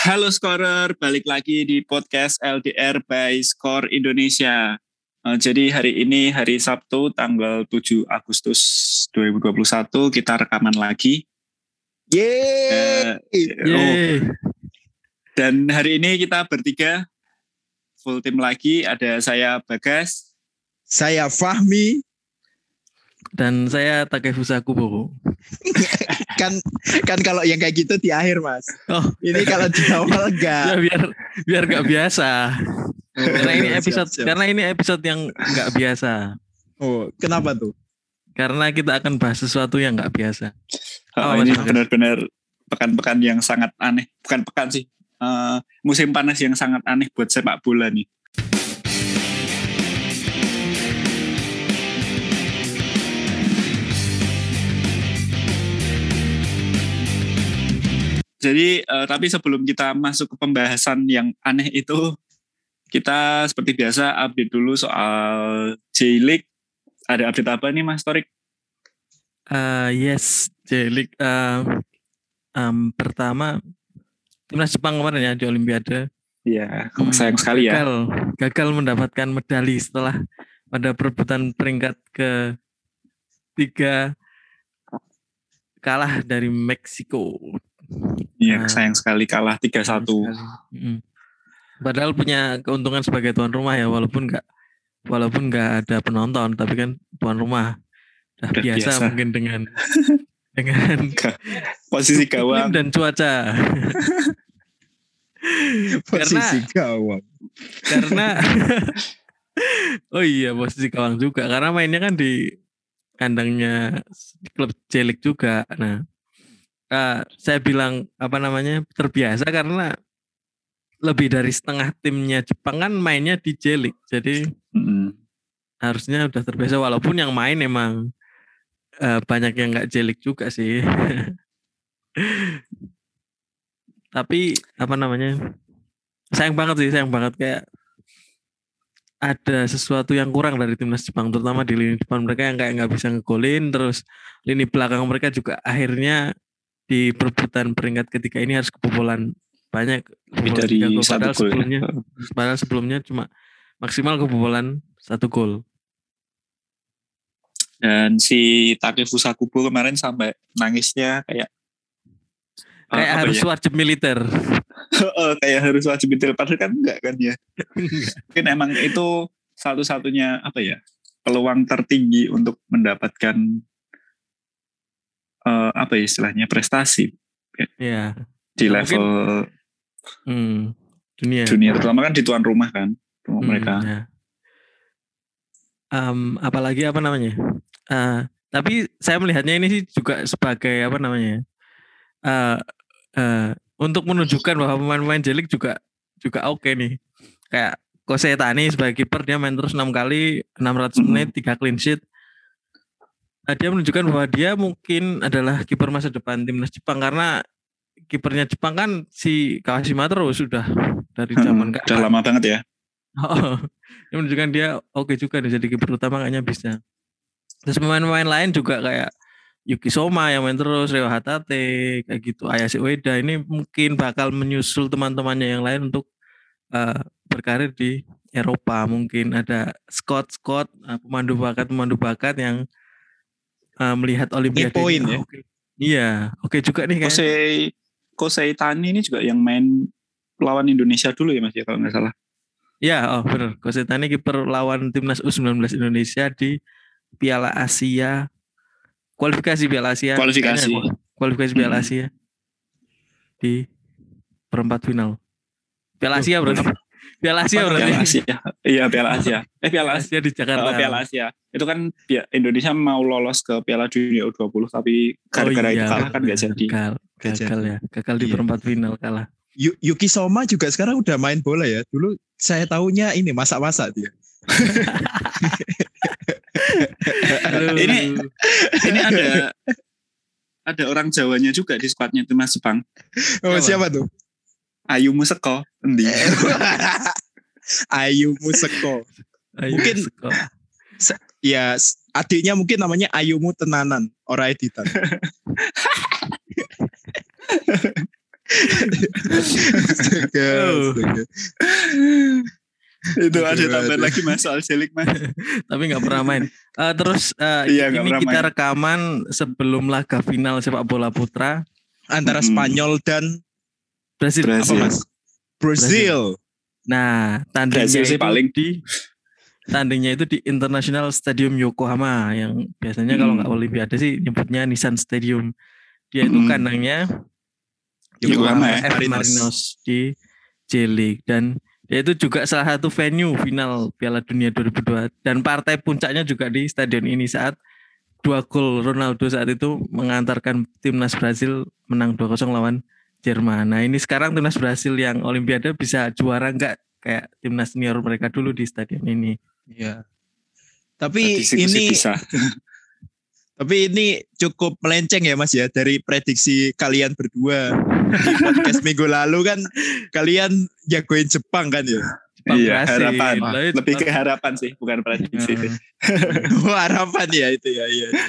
Halo Scorer, balik lagi di podcast LDR by Score Indonesia. Uh, jadi hari ini hari Sabtu tanggal 7 Agustus 2021 kita rekaman lagi. Yeay. Uh, oh. Dan hari ini kita bertiga full tim lagi. Ada saya Bagas, saya Fahmi, dan saya Takefusa Kubo. kan kan kalau yang kayak gitu di akhir mas. Oh ini kalau di awal enggak. ya, biar biar gak biasa. karena ini episode siap, siap. karena ini episode yang nggak biasa. Oh kenapa tuh? Karena kita akan bahas sesuatu yang nggak biasa. Oh, oh ini benar-benar pekan-pekan yang sangat aneh. Bukan pekan sih. Uh, musim panas yang sangat aneh buat sepak bola nih. Jadi uh, tapi sebelum kita masuk ke pembahasan yang aneh itu, kita seperti biasa update dulu soal J-League. Ada update apa nih Mas Torik? Uh, yes, J-League. Uh, um, pertama, timnas Jepang kemarin ya di Olimpiade. Iya, hmm, sayang sekali ya. Gagal, gagal mendapatkan medali setelah pada perebutan peringkat ke tiga kalah dari Meksiko Iya, nah, sayang sekali kalah 3-1. Hmm. Padahal punya keuntungan sebagai tuan rumah ya, walaupun nggak walaupun nggak ada penonton, tapi kan tuan rumah udah, biasa, biasa mungkin dengan dengan posisi gawang dan cuaca. posisi karena, gawang. Karena oh iya posisi gawang juga karena mainnya kan di kandangnya klub Celik juga. Nah, uh, saya bilang apa namanya terbiasa karena lebih dari setengah timnya Jepang kan mainnya di J jadi mm. harusnya udah terbiasa walaupun yang main emang uh, banyak yang nggak J juga sih. Tapi apa namanya sayang banget sih sayang banget. Kayak ada sesuatu yang kurang dari timnas Jepang terutama di lini depan mereka yang kayak nggak bisa ngegolin terus lini belakang mereka juga akhirnya di perebutan peringkat ketiga ini harus kebobolan banyak lebih dari gol. Padahal gol. sebelumnya, padahal sebelumnya cuma maksimal kebobolan satu gol. Dan si Takefusa Kubo kemarin sampai nangisnya kayak kayak uh, harus ya? wajib militer. oh, kayak harus wajib militer padahal kan enggak kan ya. Mungkin emang itu satu-satunya apa ya peluang tertinggi untuk mendapatkan uh, apa ya istilahnya prestasi. Ya. di level hmm, dunia. dunia terutama kan di tuan rumah kan rumah hmm, mereka. ya. um, apalagi apa namanya? Uh, tapi saya melihatnya ini sih juga sebagai apa namanya uh, uh, untuk menunjukkan bahwa pemain-pemain jelik juga juga oke okay nih. Kayak Kose Tani sebagai kiper dia main terus enam kali 600 menit tiga clean sheet dia menunjukkan bahwa dia mungkin adalah kiper masa depan timnas Jepang karena kipernya Jepang kan si Kawashima terus sudah dari hmm, zaman hmm, Udah lama banget ya. Oh, menunjukkan dia oke okay juga nih jadi kiper utama kayaknya bisa. Terus pemain-pemain lain juga kayak Yuki Soma yang main terus, Reo Hatate, kayak gitu, Ayase Ueda ini mungkin bakal menyusul teman-temannya yang lain untuk uh, berkarir di Eropa. Mungkin ada Scott Scott, uh, pemandu bakat pemandu bakat yang uh, melihat Olimpiade. Poin ya. Okay. Iya, oke okay juga nih kayaknya. Kosei Kosei Tani ini juga yang main lawan Indonesia dulu ya Mas ya kalau nggak salah. Iya, oh benar. Kosei Tani kiper lawan timnas U19 Indonesia di Piala Asia kualifikasi Piala Asia. Kualifikasi. kualifikasi Piala hmm. Asia di perempat final. Piala Asia berarti. Piala Asia berarti. Piala Asia. Iya, Piala Asia. Eh Piala Asia di Jakarta. Oh, Piala Asia. Itu kan Indonesia mau lolos ke Piala Dunia U20 tapi gara-gara oh, iya. itu kalah kan gak jadi. Gagal, gagal ya. Gagal di iya. perempat final kalah. Yuki Soma juga sekarang udah main bola ya. Dulu saya tahunya ini masak-masak dia. ini ini ada ada orang Jawanya juga di skuadnya timnas Jepang. Oh, siapa tuh? Ayu Museko endi Ayu Museko mungkin ya adiknya mungkin namanya Ayumu Tenanan ora editan Astaga, Oh. astaga. itu ada tambahan lagi mas soal mas. tapi nggak pernah main. Eh, terus eh, Iya, ini pernah kita main. rekaman sebelum laga final sepak bola putra Antara Mm-mm. Spanyol dan Apa mas? Brazil. Nah, tandingnya Brasil sih itu paling. di tandingnya itu di International Stadium Yokohama yang biasanya kalau Hmm. nggak Olimpiade sih nyebutnya Nissan Stadium. Dia itu Hmm. kandangnya Yokohama ya, F Marinos. Marinos di J League dan dia itu juga salah satu venue final Piala Dunia 2002 dan partai puncaknya juga di stadion ini saat dua gol Ronaldo saat itu mengantarkan timnas Brasil menang 2-0 lawan Jerman. Nah ini sekarang timnas Brasil yang Olimpiade bisa juara nggak kayak timnas senior mereka dulu di stadion ini. Iya. Tapi ini bisa. tapi ini cukup melenceng ya Mas ya dari prediksi kalian berdua di podcast minggu lalu kan kalian jagoin Jepang kan ya. Jepang Iya Brasil. harapan. Lah, itu Lebih ke harapan sih bukan prediksi. Oh, harapan ya itu ya iya. iya.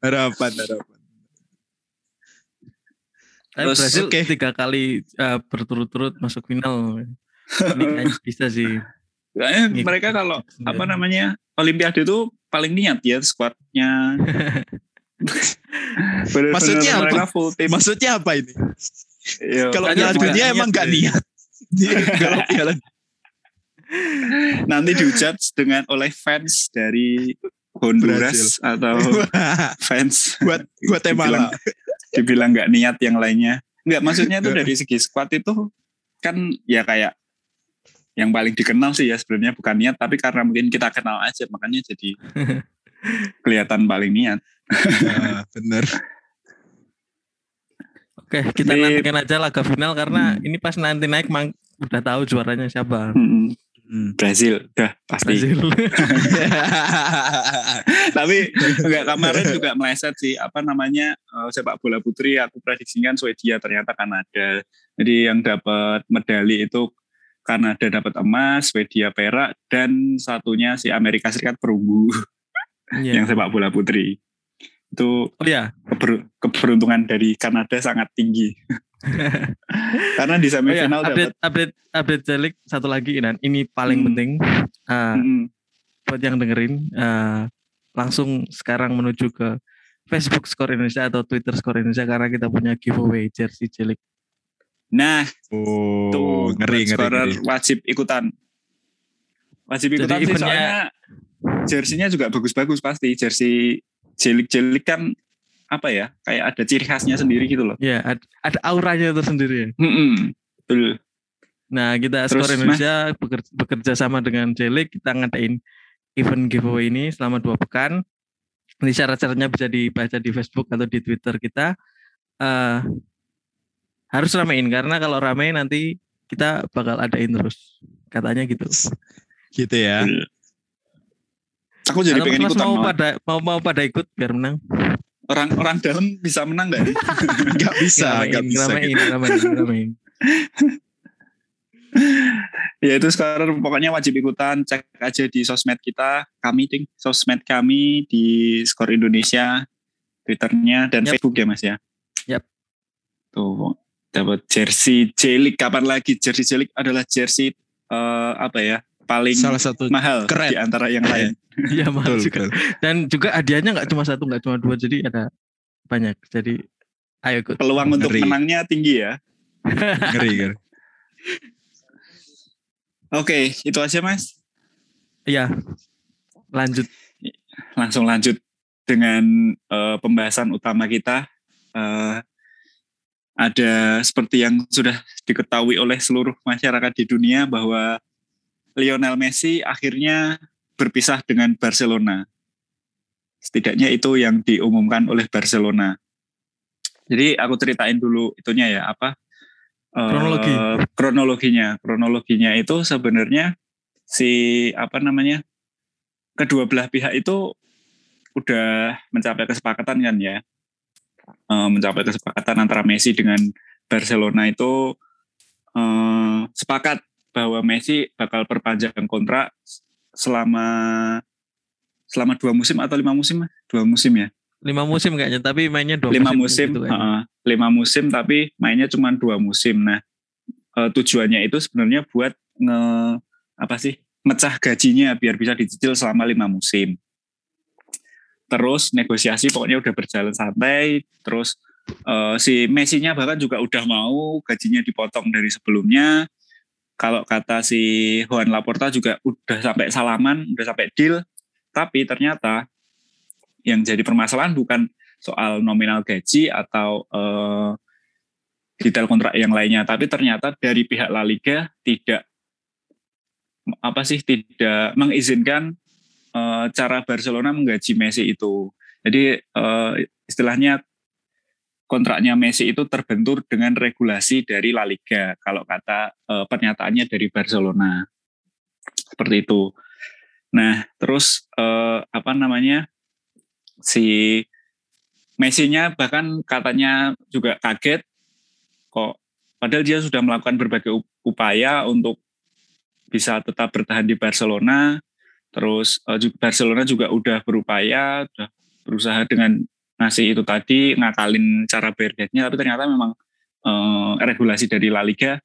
Harapan harapan. Tapi Terus, Brasil oke. tiga kali eh, berturut-turut masuk final. Ini bisa sih. Kayaknya mereka kalau apa namanya Olimpiade itu paling niat ya skuadnya. Bener-bener Maksudnya apa? full tim. Maksudnya apa ini? Iya, Kalau Piala Dunia niat emang nggak ya. niat. Kalau Piala nanti dijudge dengan oleh fans dari Honduras atau fans buat Guatemala. Dibilang nggak niat yang lainnya. Nggak maksudnya itu dari segi squad itu kan ya kayak yang paling dikenal sih ya sebenarnya bukan niat tapi karena mungkin kita kenal aja makanya jadi kelihatan paling niat. Ah, bener. Oke, kita nantikan aja laga final karena Hmm. ini pas nanti naik mang udah tahu juaranya siapa. Mm-mm. Hmm. Brazil, dah pasti. Brasil. Tapi enggak kemarin juga meleset sih apa namanya eh, sepak bola putri aku prediksikan Swedia ternyata Kanada. Jadi yang dapat medali itu Kanada dapat emas, Swedia perak dan satunya si Amerika Serikat perunggu Iya. yang sepak bola putri. Itu Oh ya, keber- keberuntungan dari Kanada sangat tinggi. Karena di oh ya, semifinal update dapat update update Jelik satu lagi dan ini paling Hmm. penting eh, Mm-mm. buat yang dengerin eh, langsung sekarang menuju ke Facebook Skor Indonesia atau Twitter Skor Indonesia karena kita punya giveaway jersey Jelik. Nah, Oh, tuh ngeri ngeri. ngeri. wajib ikutan. Wajib Jadi ikutan sih eventnya- soalnya jersinya juga bagus-bagus pasti. Jersey jelik-jelik kan apa ya? Kayak ada ciri khasnya sendiri gitu loh. Ya, ada, ada auranya tersendiri. Mm-mm, Betul. Nah, kita Terus, Skor Indonesia bekerja, bekerja sama dengan Jelik kita ngadain event giveaway ini selama dua pekan. Ini syarat-syaratnya bisa dibaca di Facebook atau di Twitter kita. Eh harus ramein karena kalau rame nanti kita bakal adain terus. Katanya gitu. Gitu ya. Aku jadi Kalau pengen Mas ikutan. mau malah. pada mau mau pada ikut biar menang. Orang orang dalam bisa menang nggak? nih? Nggak bisa, nggak bisa. ramein. ya itu sekarang pokoknya wajib ikutan. Cek aja di sosmed kita, kami ding, sosmed kami di Skor Indonesia, Twitternya dan Yap. Facebook ya mas ya. Yap. Tuh dapat jersey jelik kapan lagi jersey jelik adalah jersey eh, apa ya paling Salah satu mahal keren. di antara yang lain. Iya mahal betul, juga. betul. Dan juga hadiahnya nggak cuma satu, nggak cuma dua, jadi ada banyak. Jadi ayo ikut. Peluang untuk Ngeri. menangnya tinggi ya. Ngeri, ngeri. Oke, itu aja mas. Iya. Lanjut. Langsung lanjut dengan eh, pembahasan utama kita. Eh, ada seperti yang sudah diketahui oleh seluruh masyarakat di dunia bahwa Lionel Messi akhirnya berpisah dengan Barcelona. Setidaknya itu yang diumumkan oleh Barcelona. Jadi aku ceritain dulu itunya ya apa eh, Kronologi. kronologinya. Kronologinya itu sebenarnya si apa namanya kedua belah pihak itu udah mencapai kesepakatan kan ya Eh, mencapai kesepakatan antara Messi dengan Barcelona itu eh, sepakat bahwa Messi bakal perpanjang kontrak selama selama dua musim atau lima musim dua musim ya lima musim kayaknya, tapi mainnya dua lima musim, gitu kayaknya. heeh, lima musim tapi mainnya cuma dua musim. Nah eh, tujuannya itu sebenarnya buat nge apa sih mecah gajinya biar bisa dicicil selama lima musim. Terus negosiasi pokoknya udah berjalan santai. Terus eh, si Messi-nya bahkan juga udah mau gajinya dipotong dari sebelumnya. Kalau kata si Juan Laporta juga udah sampai salaman, udah sampai deal. Tapi ternyata yang jadi permasalahan bukan soal nominal gaji atau eh, detail kontrak yang lainnya, tapi ternyata dari pihak La Liga tidak apa sih tidak mengizinkan eh, cara Barcelona menggaji Messi itu. Jadi eh, istilahnya kontraknya Messi itu terbentur dengan regulasi dari La Liga. Kalau kata eh, pernyataannya dari Barcelona seperti itu. Nah, terus eh, apa namanya si Messi-nya bahkan katanya juga kaget kok padahal dia sudah melakukan berbagai up- upaya untuk bisa tetap bertahan di Barcelona terus eh, Barcelona juga udah berupaya udah berusaha dengan ngasih itu tadi ngakalin cara bayar debt-nya tapi ternyata memang eh, regulasi dari La Liga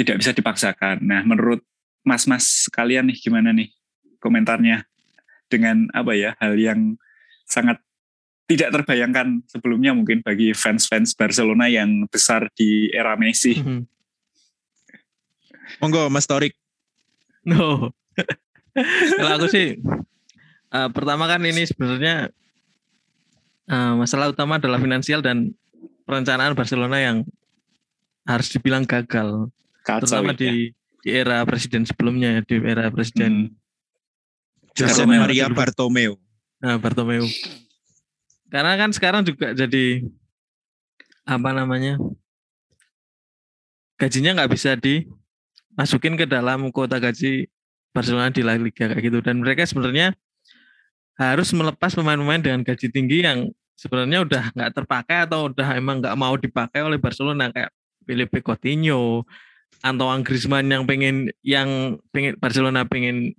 tidak bisa dipaksakan. Nah, menurut mas-mas sekalian nih gimana nih komentarnya dengan apa ya hal yang sangat tidak terbayangkan sebelumnya mungkin bagi fans-fans Barcelona yang besar di era Messi. Mhm. Monggo Mas Torik. No. Kalau aku sih eh, pertama kan ini sebenarnya eh, masalah utama adalah finansial dan perencanaan Barcelona yang harus dibilang gagal, Kacau terutama ya. di di era presiden sebelumnya di era presiden Jose Bartomeu. Maria Bartomeu. Nah, Bartomeu. Karena kan sekarang juga jadi apa namanya? Gajinya nggak bisa dimasukin ke dalam kuota gaji Barcelona di La Liga kayak gitu dan mereka sebenarnya harus melepas pemain-pemain dengan gaji tinggi yang sebenarnya udah nggak terpakai atau udah emang nggak mau dipakai oleh Barcelona kayak Felipe Coutinho, Antoine Griezmann yang pengen yang pengen Barcelona pengen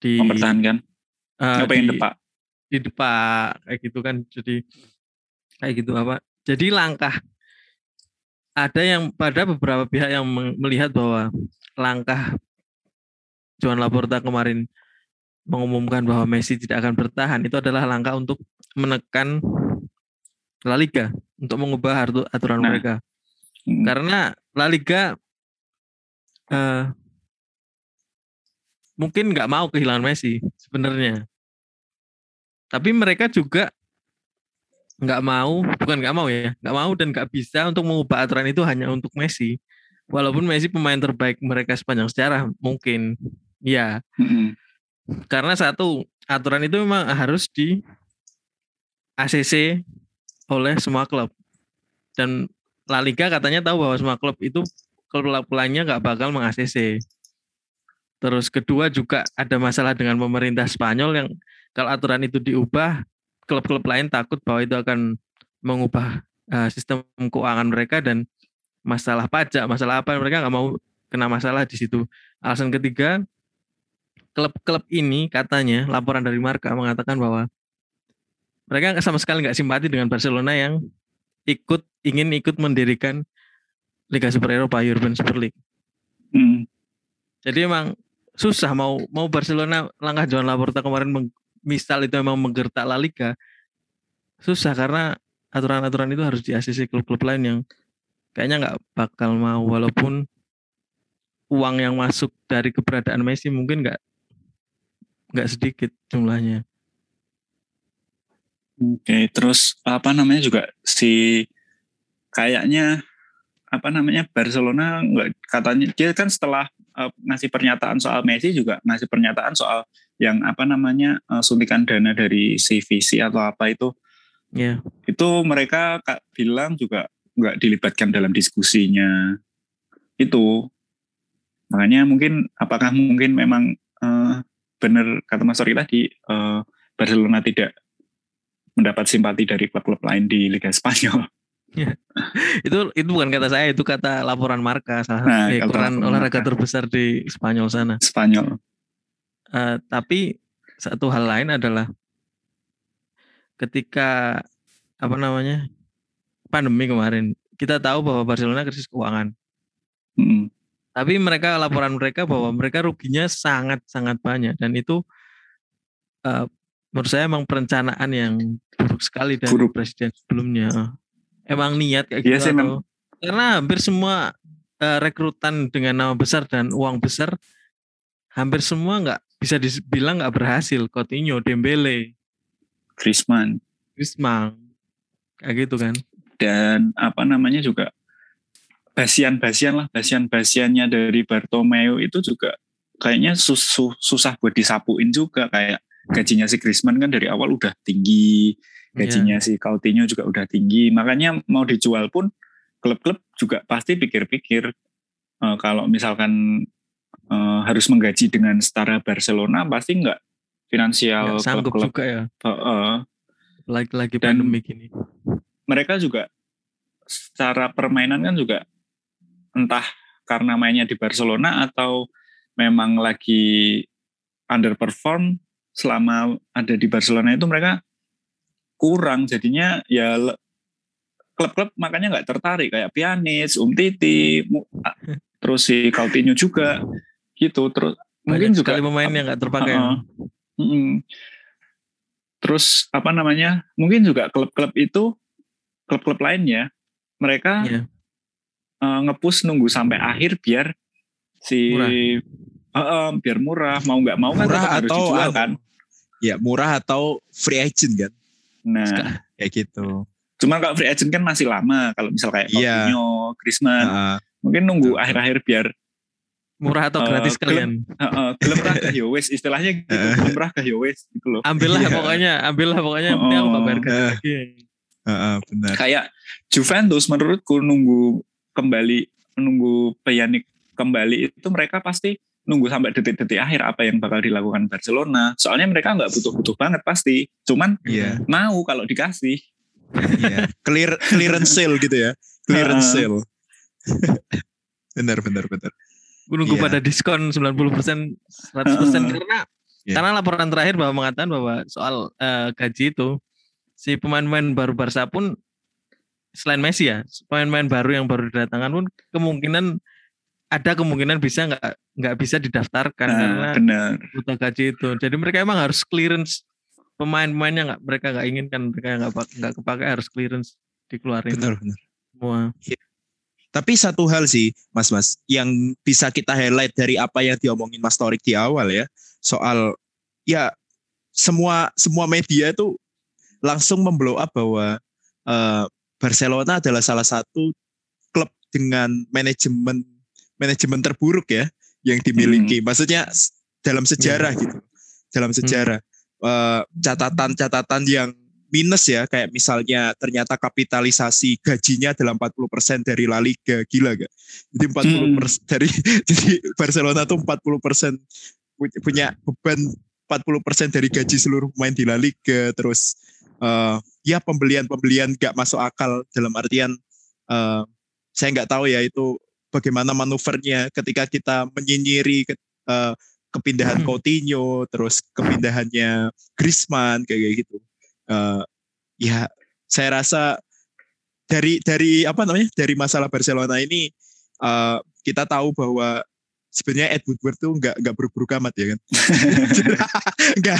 di mempertahankan. eh, Nggak pengen di- depak. di depan kayak gitu kan jadi kayak gitu apa jadi langkah ada yang pada beberapa pihak yang melihat bahwa langkah Joan Laporta kemarin mengumumkan bahwa Messi tidak akan bertahan itu adalah langkah untuk menekan La Liga untuk mengubah atu- aturan Nah. mereka. Hmm. karena La Liga eh, mungkin nggak mau kehilangan Messi sebenarnya. Tapi mereka juga nggak mau bukan nggak mau ya nggak mau dan nggak bisa untuk mengubah aturan itu hanya untuk Messi. Walaupun Messi pemain terbaik mereka sepanjang sejarah mungkin. Ya karena satu aturan itu memang harus di ACC oleh semua klub. Dan La Liga katanya tahu bahwa semua klub itu klub-klubnya nggak bakal meng-ACC terus kedua juga ada masalah dengan pemerintah Spanyol yang kalau aturan itu diubah klub-klub lain takut bahwa itu akan mengubah eh, sistem keuangan mereka dan masalah pajak masalah apa mereka nggak mau kena masalah di situ. Alasan ketiga klub-klub ini katanya laporan dari Marka mengatakan bahwa mereka sama sekali nggak simpati dengan Barcelona yang ikut ingin ikut mendirikan Liga Super Eropa European Super League. Mm. Jadi emang susah mau mau Barcelona langkah Joan Laporta kemarin meng- misal itu memang menggertak La Liga susah karena aturan-aturan itu harus di ACC klub-klub lain yang kayaknya nggak bakal mau walaupun uang yang masuk dari keberadaan Messi mungkin nggak nggak sedikit jumlahnya. Oke, terus apa namanya juga si kayaknya apa namanya Barcelona nggak katanya dia kan setelah eh, ngasih pernyataan soal Messi juga ngasih pernyataan soal yang apa namanya eh, suntikan dana dari CVC atau apa itu. Ya, itu mereka kak bilang juga nggak dilibatkan dalam diskusinya. Itu. Makanya mungkin apakah mungkin memang eh, benar kata Mas Tori tadi eh, Barcelona tidak mendapat simpati dari klub-klub lain di Liga Spanyol itu itu bukan kata saya, itu kata laporan Marka, salah Nah, eh, kata koran laporan olahraga terbesar di Spanyol sana. Spanyol Eh, tapi satu hal lain adalah ketika apa namanya pandemi kemarin kita tahu bahwa Barcelona krisis keuangan. Mm-mm. Tapi mereka laporan mereka bahwa mereka ruginya sangat sangat banyak dan itu eh, menurut saya emang perencanaan yang buruk sekali dari Buruk. presiden sebelumnya. Emang niat kayak Iya gitu atau- karena hampir semua eh, rekrutan dengan nama besar dan uang besar hampir semua nggak bisa dibilang nggak berhasil. Coutinho, Dembele, Griezmann Griezmann, kayak gitu kan. dan apa namanya juga basian-basian lah basian-basiannya dari Bartomeu itu juga kayaknya sus- su- susah buat disapuin juga kayak gajinya si Griezmann kan dari awal udah tinggi Iya. gajinya si Coutinho juga udah tinggi makanya mau dijual pun klub-klub juga pasti pikir-pikir eh, kalau misalkan eh, harus menggaji dengan setara Barcelona pasti nggak finansial Nggak sanggup klub-klub juga ya. eh, eh, Lagi-lagi Dan- pandemi gini. mereka juga secara permainan kan juga entah karena mainnya di Barcelona atau memang lagi underperform selama ada di Barcelona itu mereka kurang jadinya ya klub-klub makanya nggak tertarik kayak Pjanic, Umtiti, terus si Coutinho juga gitu terus mungkin Banyak juga sekali pemain yang nggak terpakai. Heeh. Mm-mm. Terus apa namanya? Mungkin juga klub-klub itu klub-klub lainnya mereka Iya. eh, ngepush nunggu sampai akhir biar si Murah. Heeh, biar murah mau nggak mau kan Murah harus atau dijual anu, kan. Ya murah atau free agent kan. Nah, Kayak gitu. cuman kalau free agent kan masih lama kalau misal kayak Iya. Coutinho, Griezmann, Heeh. mungkin nunggu akhir-akhir biar Murah atau Eh, gratis kalian. heeh, gelem ragah ya wes istilahnya gitu, gelem ragah ya wes gitu loh. Ambillah Iya. pokoknya, ambillah pokoknya yang penting aku nggak bayar lagi. Heeh, benar. kayak Juventus menurutku nunggu kembali nunggu Pjanic kembali itu mereka pasti nunggu sampai detik-detik akhir apa yang bakal dilakukan Barcelona. Soalnya mereka nggak butuh-butuh banget pasti. Cuman Iya. mau kalau dikasih. Iya. Clear clearance sale gitu ya. Clearance sale. benar benar benar. Gue nunggu Iya. pada diskon 90%, 100% karena Iya. karena laporan terakhir bahwa mengatakan bahwa soal eh, gaji itu si pemain-pemain baru Barca pun selain Messi ya, pemain-pemain baru yang baru didatangkan pun kemungkinan ada kemungkinan bisa nggak nggak bisa didaftarkan Nah, karena benar. butuh gaji itu. Jadi mereka emang harus clearance pemain-pemainnya nggak mereka nggak inginkan mereka nggak nggak kepakai harus clearance dikeluarin Benar benar. semua. Tapi satu hal sih, Mas Mas, yang bisa kita highlight dari apa yang diomongin Mas Torik di awal ya, soal ya semua semua media itu langsung memblow up bahwa eh, Barcelona adalah salah satu klub dengan manajemen manajemen terburuk ya yang dimiliki. Maksudnya s- dalam sejarah gitu, dalam sejarah. Eh, catatan-catatan yang minus ya kayak misalnya ternyata kapitalisasi gajinya adalah 40% dari La Liga. Gila gak jadi 40% dari jadi Barcelona tuh 40% pu- punya beban 40% dari gaji seluruh pemain di La Liga. Terus eh, ya pembelian-pembelian gak masuk akal dalam artian eh, saya nggak tahu ya itu bagaimana manuvernya ketika kita menyinyiri ke- eh, kepindahan Hmm. Coutinho terus kepindahannya Griezmann kayak gitu Eh, ya saya rasa dari dari apa namanya dari masalah Barcelona ini eh, kita tahu bahwa sebenarnya Ed Woodward tuh nggak nggak buruk-buruk amat ya kan nggak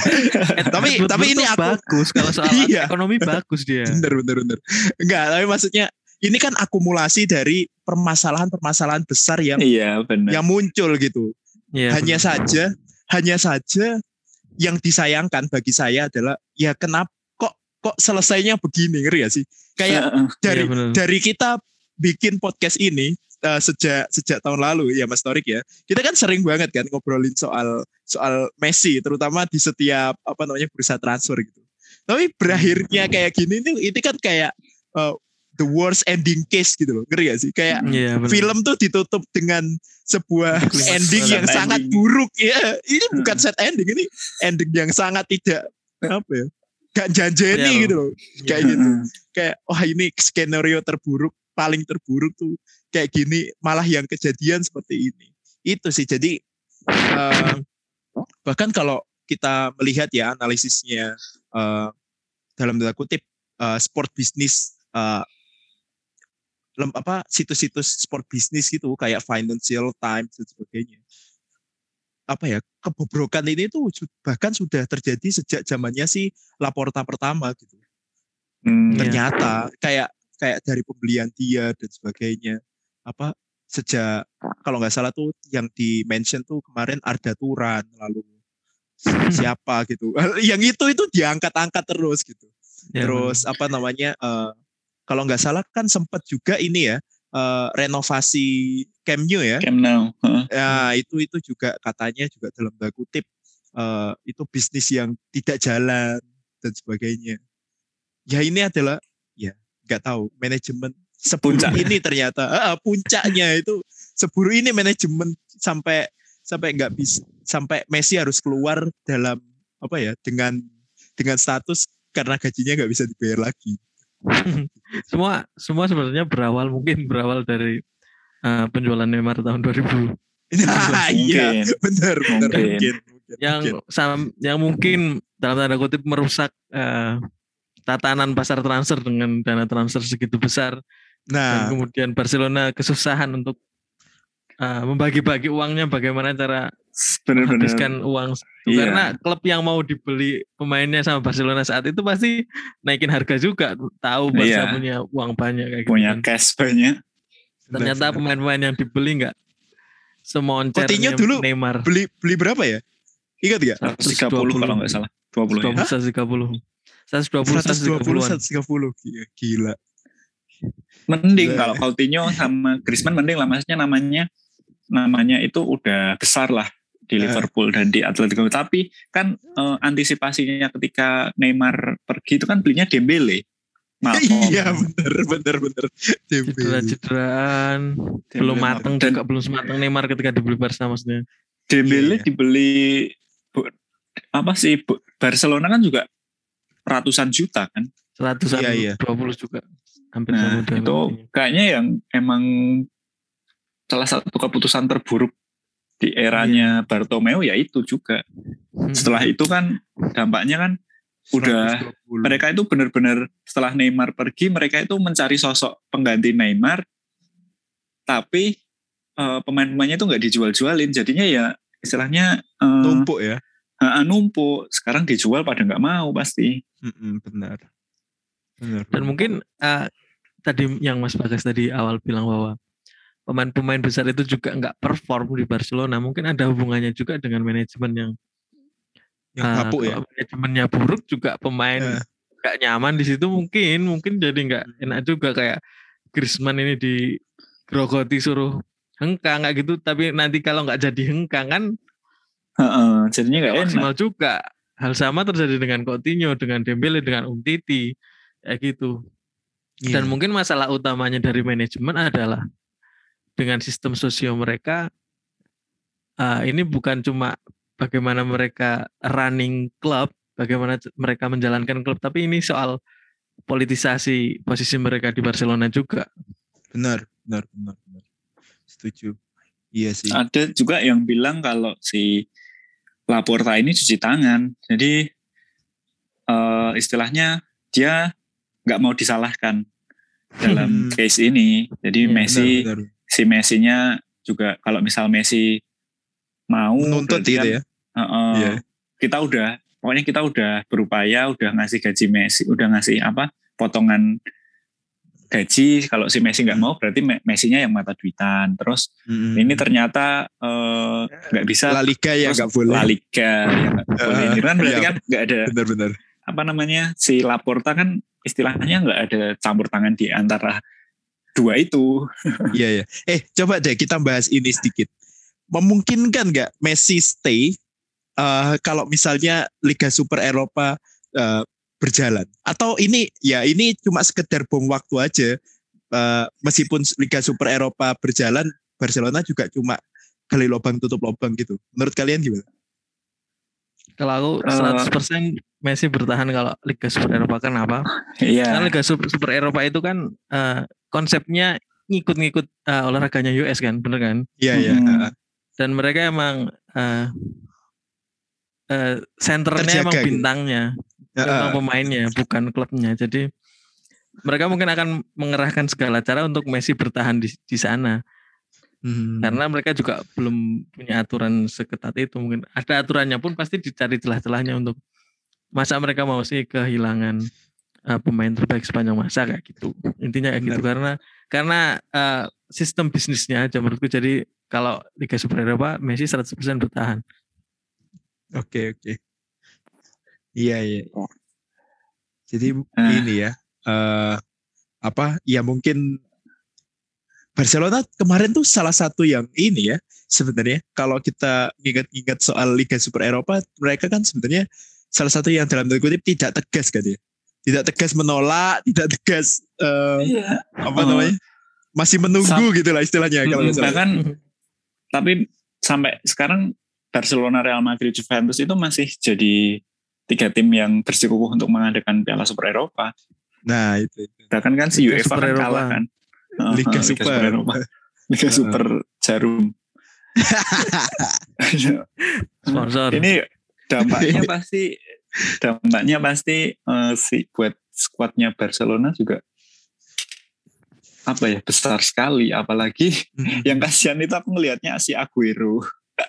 tapi tapi ini aku bagus kalau soal Iya. ekonomi bagus dia. bener bener bener nggak tapi maksudnya ini kan akumulasi dari permasalahan-permasalahan besar yang Iya, benar. yang muncul gitu Iya, hanya benar. saja hanya saja yang disayangkan bagi saya adalah ya kenapa kok kok selesainya begini ngeri ya sih kayak Heeh. dari Iya, dari kita bikin podcast ini eh, sejak sejak tahun lalu ya Mas Torik ya kita kan sering banget kan ngobrolin soal soal Messi terutama di setiap apa namanya bursa transfer gitu tapi berakhirnya kayak gini nih ini kan kayak eh, the worst ending case gitu loh. Ngeri gak sih? Kayak Iya, benar. film tuh ditutup dengan sebuah Klimaks ending yang sangat ending. buruk. Ya ini bukan set ending ini ending yang sangat tidak apa ya gak janjeni Iya, gitu loh. Kayak Iya. gitu. Kayak wah ini skenario terburuk paling terburuk tuh kayak gini malah yang kejadian seperti ini. Itu sih. Jadi eh, bahkan kalau kita melihat ya analisisnya eh, dalam tanda kutip uh, sport bisnis uh, lem, apa situs-situs sport bisnis gitu kayak Financial Times dan sebagainya. Apa ya kebobrokan ini tuh bahkan sudah terjadi sejak zamannya si Laporta pertama gitu. Hmm, Iya. ternyata kayak kayak dari pembelian dia dan sebagainya. Apa sejak kalau nggak salah tuh yang di mention tuh kemarin Arda Turan lalu si- siapa gitu. Yang itu itu diangkat-angkat terus gitu. Ya, terus apa namanya eh, kalau nggak salah kan sempat juga ini ya eh, renovasi Camp Nou ya Camp Nou. Heeh. ya itu itu juga katanya juga dalam tanda kutip eh, itu bisnis yang tidak jalan dan sebagainya ya ini adalah ya nggak tahu manajemen seburuk Puncak. ini ternyata Ah, puncaknya itu seburuk ini manajemen sampai sampai nggak bisa sampai Messi harus keluar dalam apa ya dengan dengan status karena gajinya nggak bisa dibayar lagi semua semua sebenarnya berawal mungkin berawal dari eh, penjualan Neymar tahun 2000 nah iya Mungkin. benar benar Mungkin. mungkin, yang mungkin. sam- yang mungkin dalam tanda kutip merusak eh, tatanan pasar transfer dengan dana transfer segitu besar dan nah kemudian Barcelona kesusahan untuk eh, membagi-bagi uangnya bagaimana cara Benar-benar. menghabiskan uang. Iya. karena klub yang mau dibeli pemainnya sama Barcelona saat itu pasti naikin harga juga tahu Barca Iya. punya uang banyak kayak gitu punya kan. cash banyak. ternyata pemain-pemain yang dibeli nggak semoncer Coutinho dulu Neymar beli beli berapa ya ingat gak 130 kalau nggak salah. 20 ya. 120 130 120 130 130 gila. Mending Gila. kalau Coutinho sama Griezmann mending lah maksudnya namanya namanya itu udah besar lah di Eh. Liverpool dan di Atletico. Tapi kan eh, antisipasinya ketika Neymar pergi itu kan belinya Dembele. Malcolm. iya bener bener bener cedera cederaan Dembele, belum mateng Dan juga belum semateng Neymar ketika dibeli Barca maksudnya Dembele iya. dibeli bu- apa sih bu- Barcelona kan juga ratusan juta kan. seratusan Iya, iya. 20 juga hampir Nah, sama dengan itu kayaknya yang emang salah satu keputusan terburuk di eranya Bartomeu ya itu juga. Hmm. Setelah itu kan dampaknya kan udah 120. mereka itu benar-benar setelah Neymar pergi mereka itu mencari sosok pengganti Neymar tapi eh, pemain-pemainnya itu nggak dijual-jualin. Jadinya ya istilahnya eh, numpuk ya? Ha-ha, numpuk. Sekarang dijual pada nggak mau pasti. Mm-mm, benar. Benar dan mungkin eh, tadi yang Mas Bagas tadi awal bilang bahwa pemain-pemain besar itu juga nggak perform di Barcelona. Mungkin ada hubungannya juga dengan manajemen yang yang kapuk ya? manajemennya buruk juga pemain nggak nyaman di situ mungkin mungkin jadi nggak Hmm. enak juga. Kayak Griezmann ini di grogoti suruh hengkang nggak gitu. Tapi nanti kalau nggak jadi hengkang kan Ha-ha, jadinya nggak nggak enak. maksimal juga. Hal sama terjadi dengan Coutinho dengan Dembele dengan Umtiti kayak gitu. Iya. dan mungkin masalah utamanya dari manajemen adalah dengan sistem sosio mereka eh, ini bukan cuma bagaimana mereka running klub, bagaimana mereka menjalankan klub, tapi ini soal politisasi posisi mereka di Barcelona juga. benar benar benar benar setuju iya sih ada juga yang bilang kalau si Laporta ini cuci tangan jadi eh, istilahnya dia nggak mau disalahkan dalam Hmm. case ini jadi Iya, Messi benar, benar. Si Messi-nya juga kalau misal Messi mau berarti gitu ya eh, eh, Iya. kita udah pokoknya kita udah berupaya udah ngasih gaji Messi udah ngasih apa potongan gaji kalau si Messi nggak Hmm. mau berarti Me- Messi-nya yang mata duitan terus Mm-mm. ini ternyata eh, nggak bisa La Liga ya nggak boleh La Liga ya nggak boleh Eh, Itu kan berarti iya. kan nggak ada benar-benar apa namanya si Laporta kan istilahnya nggak ada campur tangan di antara dua itu Iya ya. Eh coba deh kita bahas ini sedikit. Memungkinkan nggak Messi stay eh, kalau misalnya Liga Super Eropa eh, berjalan? Atau ini ya ini cuma sekedar bom waktu aja. Eh, meskipun Liga Super Eropa berjalan, Barcelona juga cuma gali lubang tutup lubang gitu. Menurut kalian gimana? Kalau aku Eh. 100% Messi bertahan kalau Liga Super Eropa kenapa? Karena iya Liga Super, Super Eropa itu kan eh, konsepnya ngikut-ngikut eh, olahraganya US kan, bener kan? Iya iya. Hmm. Dan mereka emang eh, eh, senternya Terjaga emang gitu. bintangnya, tentang pemainnya, bukan klubnya. Jadi mereka mungkin akan mengerahkan segala cara untuk Messi bertahan di, di sana. Hmm. Karena mereka juga belum punya aturan seketat itu. Mungkin ada aturannya pun pasti dicari celah-celahnya untuk masa mereka mau sih kehilangan uh, pemain terbaik sepanjang masa kayak gitu. Intinya kayak gitu karena karena uh, sistem bisnisnya aja menurutku jadi kalau Liga Super Eropa Messi 100% bertahan. Oke oke. Iya iya. Jadi Ah. ini ya eh apa ya mungkin Barcelona kemarin tuh salah satu yang ini ya sebenarnya kalau kita ingat-ingat soal Liga Super Eropa mereka kan sebenarnya salah satu yang dalam tanda kutip tidak tegas kan ya tidak tegas menolak tidak tegas eh, Iya. apa Oh. namanya masih menunggu Sam- gitu lah istilahnya kalau salah. Bahkan tapi sampai sekarang Barcelona, Real Madrid, Juventus itu masih jadi tiga tim yang bersikukuh untuk mengadakan Piala Super Eropa. nah itu, itu. Bahkan kan si UEFA kan Eropa. kalah kan. Uh, Liga uh, Super. Eropa. Liga Super Jarum. Sponsor. Ini dampaknya pasti dampaknya pasti eh, si buat skuadnya Barcelona juga apa ya besar sekali apalagi yang kasihan itu aku ngelihatnya si Aguero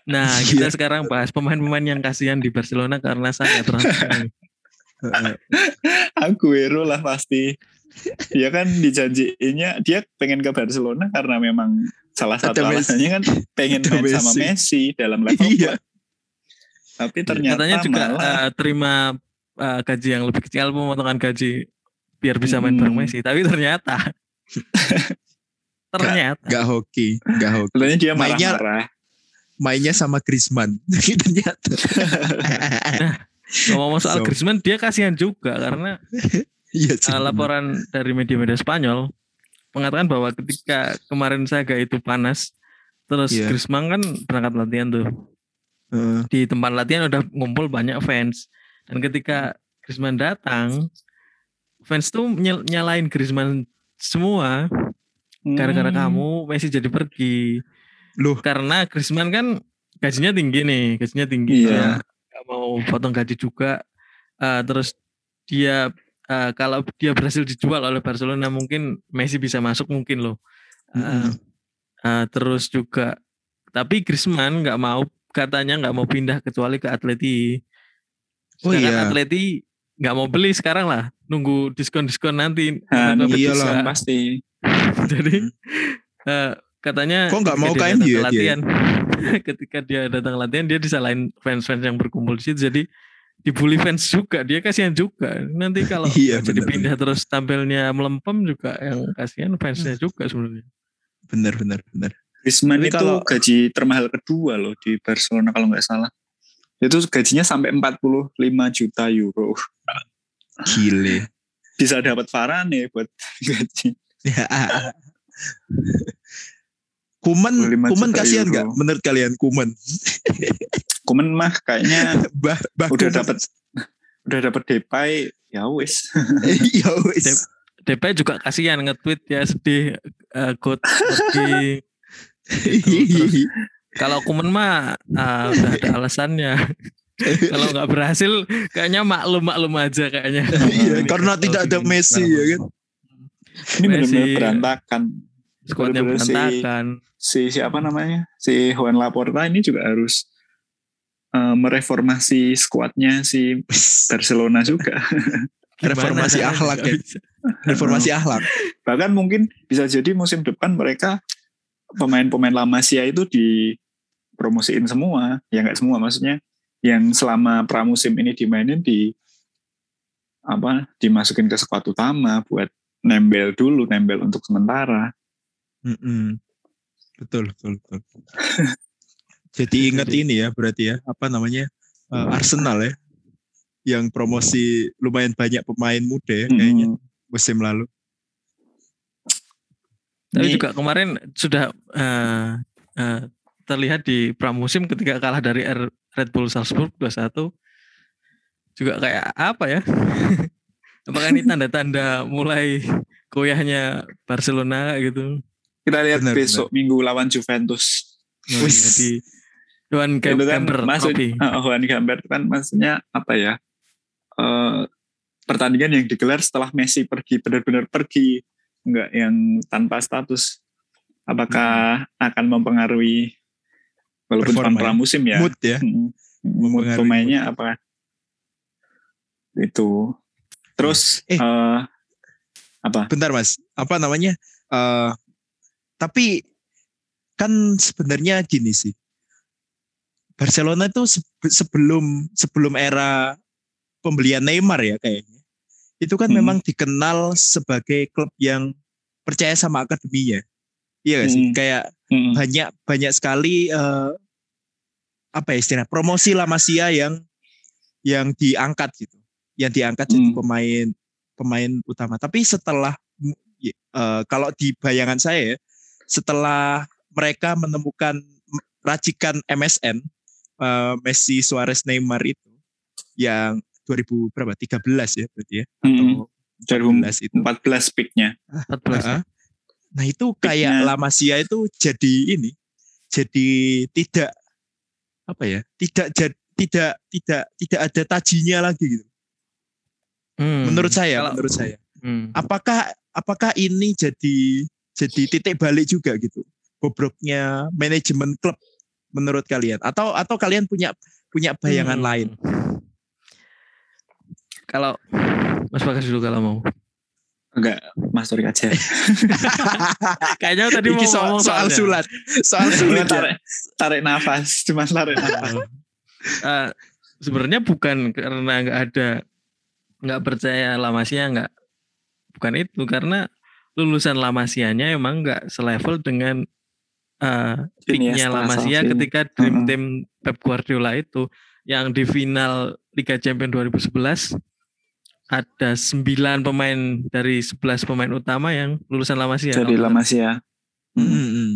Nah, kita sekarang bahas pemain-pemain yang kasihan di Barcelona karena saya transfer. Aguero lah pasti dia kan dijanjiinnya dia pengen ke Barcelona karena memang salah satu Ada Messi. alasannya kan pengen Ada main sama Messi. Messi dalam level Iya. tapi ternyata Katanya juga malah eh, terima eh, gaji yang lebih kecil, pemotongan gaji biar bisa main bareng Hmm. Messi. Tapi ternyata ternyata nggak hoki nggak hoki sebenarnya dia Mainnya- marah-marah mainnya sama Griezmann ternyata ngomong soal So. Griezmann dia kasihan juga karena iya sih eh, laporan dari media-media Spanyol mengatakan bahwa ketika kemarin Saga itu panas terus Iya. Griezmann kan berangkat latihan tuh Heeh. di tempat latihan udah ngumpul banyak fans dan ketika Griezmann datang fans tuh nyel- nyalain Griezmann semua gara-gara Hmm. kamu Messi jadi pergi Loh. karena Griezmann kan gajinya tinggi nih gajinya tinggi Iya. dia nggak mau potong gaji juga Eh, terus dia eh, kalau dia berhasil dijual oleh Barcelona mungkin Messi bisa masuk mungkin loh Mm-mm. eh, terus juga tapi Griezmann nggak mau katanya nggak mau pindah kecuali ke Atleti Oh Sedangkan iya. Atleti nggak mau beli sekarang lah nunggu diskon-diskon nanti Nah, iya lah. pasti jadi eh, katanya Kok nggak mau dia ke datang MU ya dia? ketika dia datang latihan dia disalahin fans-fans yang berkumpul di situ. Jadi dibully fans juga dia kasihan juga. Nanti kalau Iya, jadi bener, pindah terus tampilnya melempem juga yang kasihan fansnya juga sebenarnya. Bener bener bener Griezmann itu kalau- gaji termahal kedua loh di Barcelona kalau nggak salah. Itu gajinya sampai 45 juta euro. Gile. Bisa dapat Varane buat gaji Kuman 25 Kuman kasihan nggak? menurut kalian Kuman? Kuman mah kayaknya bah bah udah dapat udah dapat Depay ya wis. Ya wis. DP juga kasihan nge-tweet ya sedih eh, God pergi Terus- kalau Kuman mah ah, udah ada alasannya. Kalau nggak berhasil kayaknya maklum maklum aja kayaknya. Iya, karena tidak ada Messi ya kan. ini benar-benar Messi. berantakan. Skuadnya berantakan si siapa namanya si Juan Laporta ini juga harus eh, mereformasi skuadnya si Barcelona juga Reformasi akhlak ya. Reformasi akhlak. bahkan mungkin bisa jadi musim depan mereka pemain-pemain La Masia itu dipromosiin semua ya nggak semua maksudnya yang selama pramusim ini dimainin di apa dimasukin ke skuad utama buat nembel dulu nembel untuk sementara Mm-mm. Betul, betul, betul. Jadi ingat ini ya berarti ya apa namanya eh, Arsenal ya yang promosi lumayan banyak pemain muda ya kayaknya Mm. musim lalu. Tapi Ini- juga kemarin sudah eh, eh, terlihat di pramusim ketika kalah dari R- Red Bull Salzburg 2-1 juga kayak apa ya? Apakah ini tanda-tanda mulai goyahnya Barcelona gitu? Kita lihat Benar, besok minggu lawan Juventus Wis. Jadi Johan itu kan Gamber maksud Trophy. uh, Juan Gamber kan maksudnya apa ya eh, pertandingan yang digelar setelah Messi pergi benar-benar pergi, enggak yang tanpa status. Apakah akan mempengaruhi walaupun Performa bukan ya. pramusim ya? Mood ya. Mm, mood Mempengaruhi pemainnya apa? Itu. Terus Eh. eh, apa? Bentar mas, apa namanya? Eh tapi kan sebenarnya gini sih. Barcelona itu se- sebelum sebelum era pembelian Neymar ya kayaknya. Itu kan Hmm. memang dikenal sebagai klub yang percaya sama akademinya. Iya gak sih? Hmm. Kayak Mm, banyak banyak sekali eh, apa ya istilah promosi La Masia yang yang diangkat gitu, yang diangkat jadi Hmm. pemain pemain utama. Tapi setelah eh, kalau di bayangan saya ya, setelah mereka menemukan racikan MSN eh, Messi, Suarez, Neymar itu yang 2000 berapa 13 ya berarti ya mm, atau 14 itu. 2014 picknya. 14 ya. Heeh. Nah itu kayak La Masia itu jadi ini, jadi tidak apa ya, tidak jad- tidak tidak tidak ada tajinya lagi gitu. Hmm. Menurut saya, Kalau- menurut saya. Hmm. Apakah apakah ini jadi jadi titik balik juga gitu, bobroknya manajemen klub menurut kalian? Atau atau kalian punya punya bayangan Hmm. lain? Kalau Mas Bagas dulu kalau mau. Enggak, Mas Torik aja. Kayaknya tadi Ini mau soal, ngomong soal sulat, soal sulit. ya. tarik, tarik nafas, cuma tarik nafas. Eh, sebenarnya bukan karena nggak ada nggak percaya Lamasia nggak bukan itu karena lulusan Lamasianya emang nggak selevel dengan eh peaknya Lamasia ketika Dream. Team Pep Guardiola itu yang di final Liga Champions 2011 ada 9 pemain dari 11 pemain utama yang lulusan Lamasia. Jadi Kalau lama sih ya. Hmm, hmm, hmm.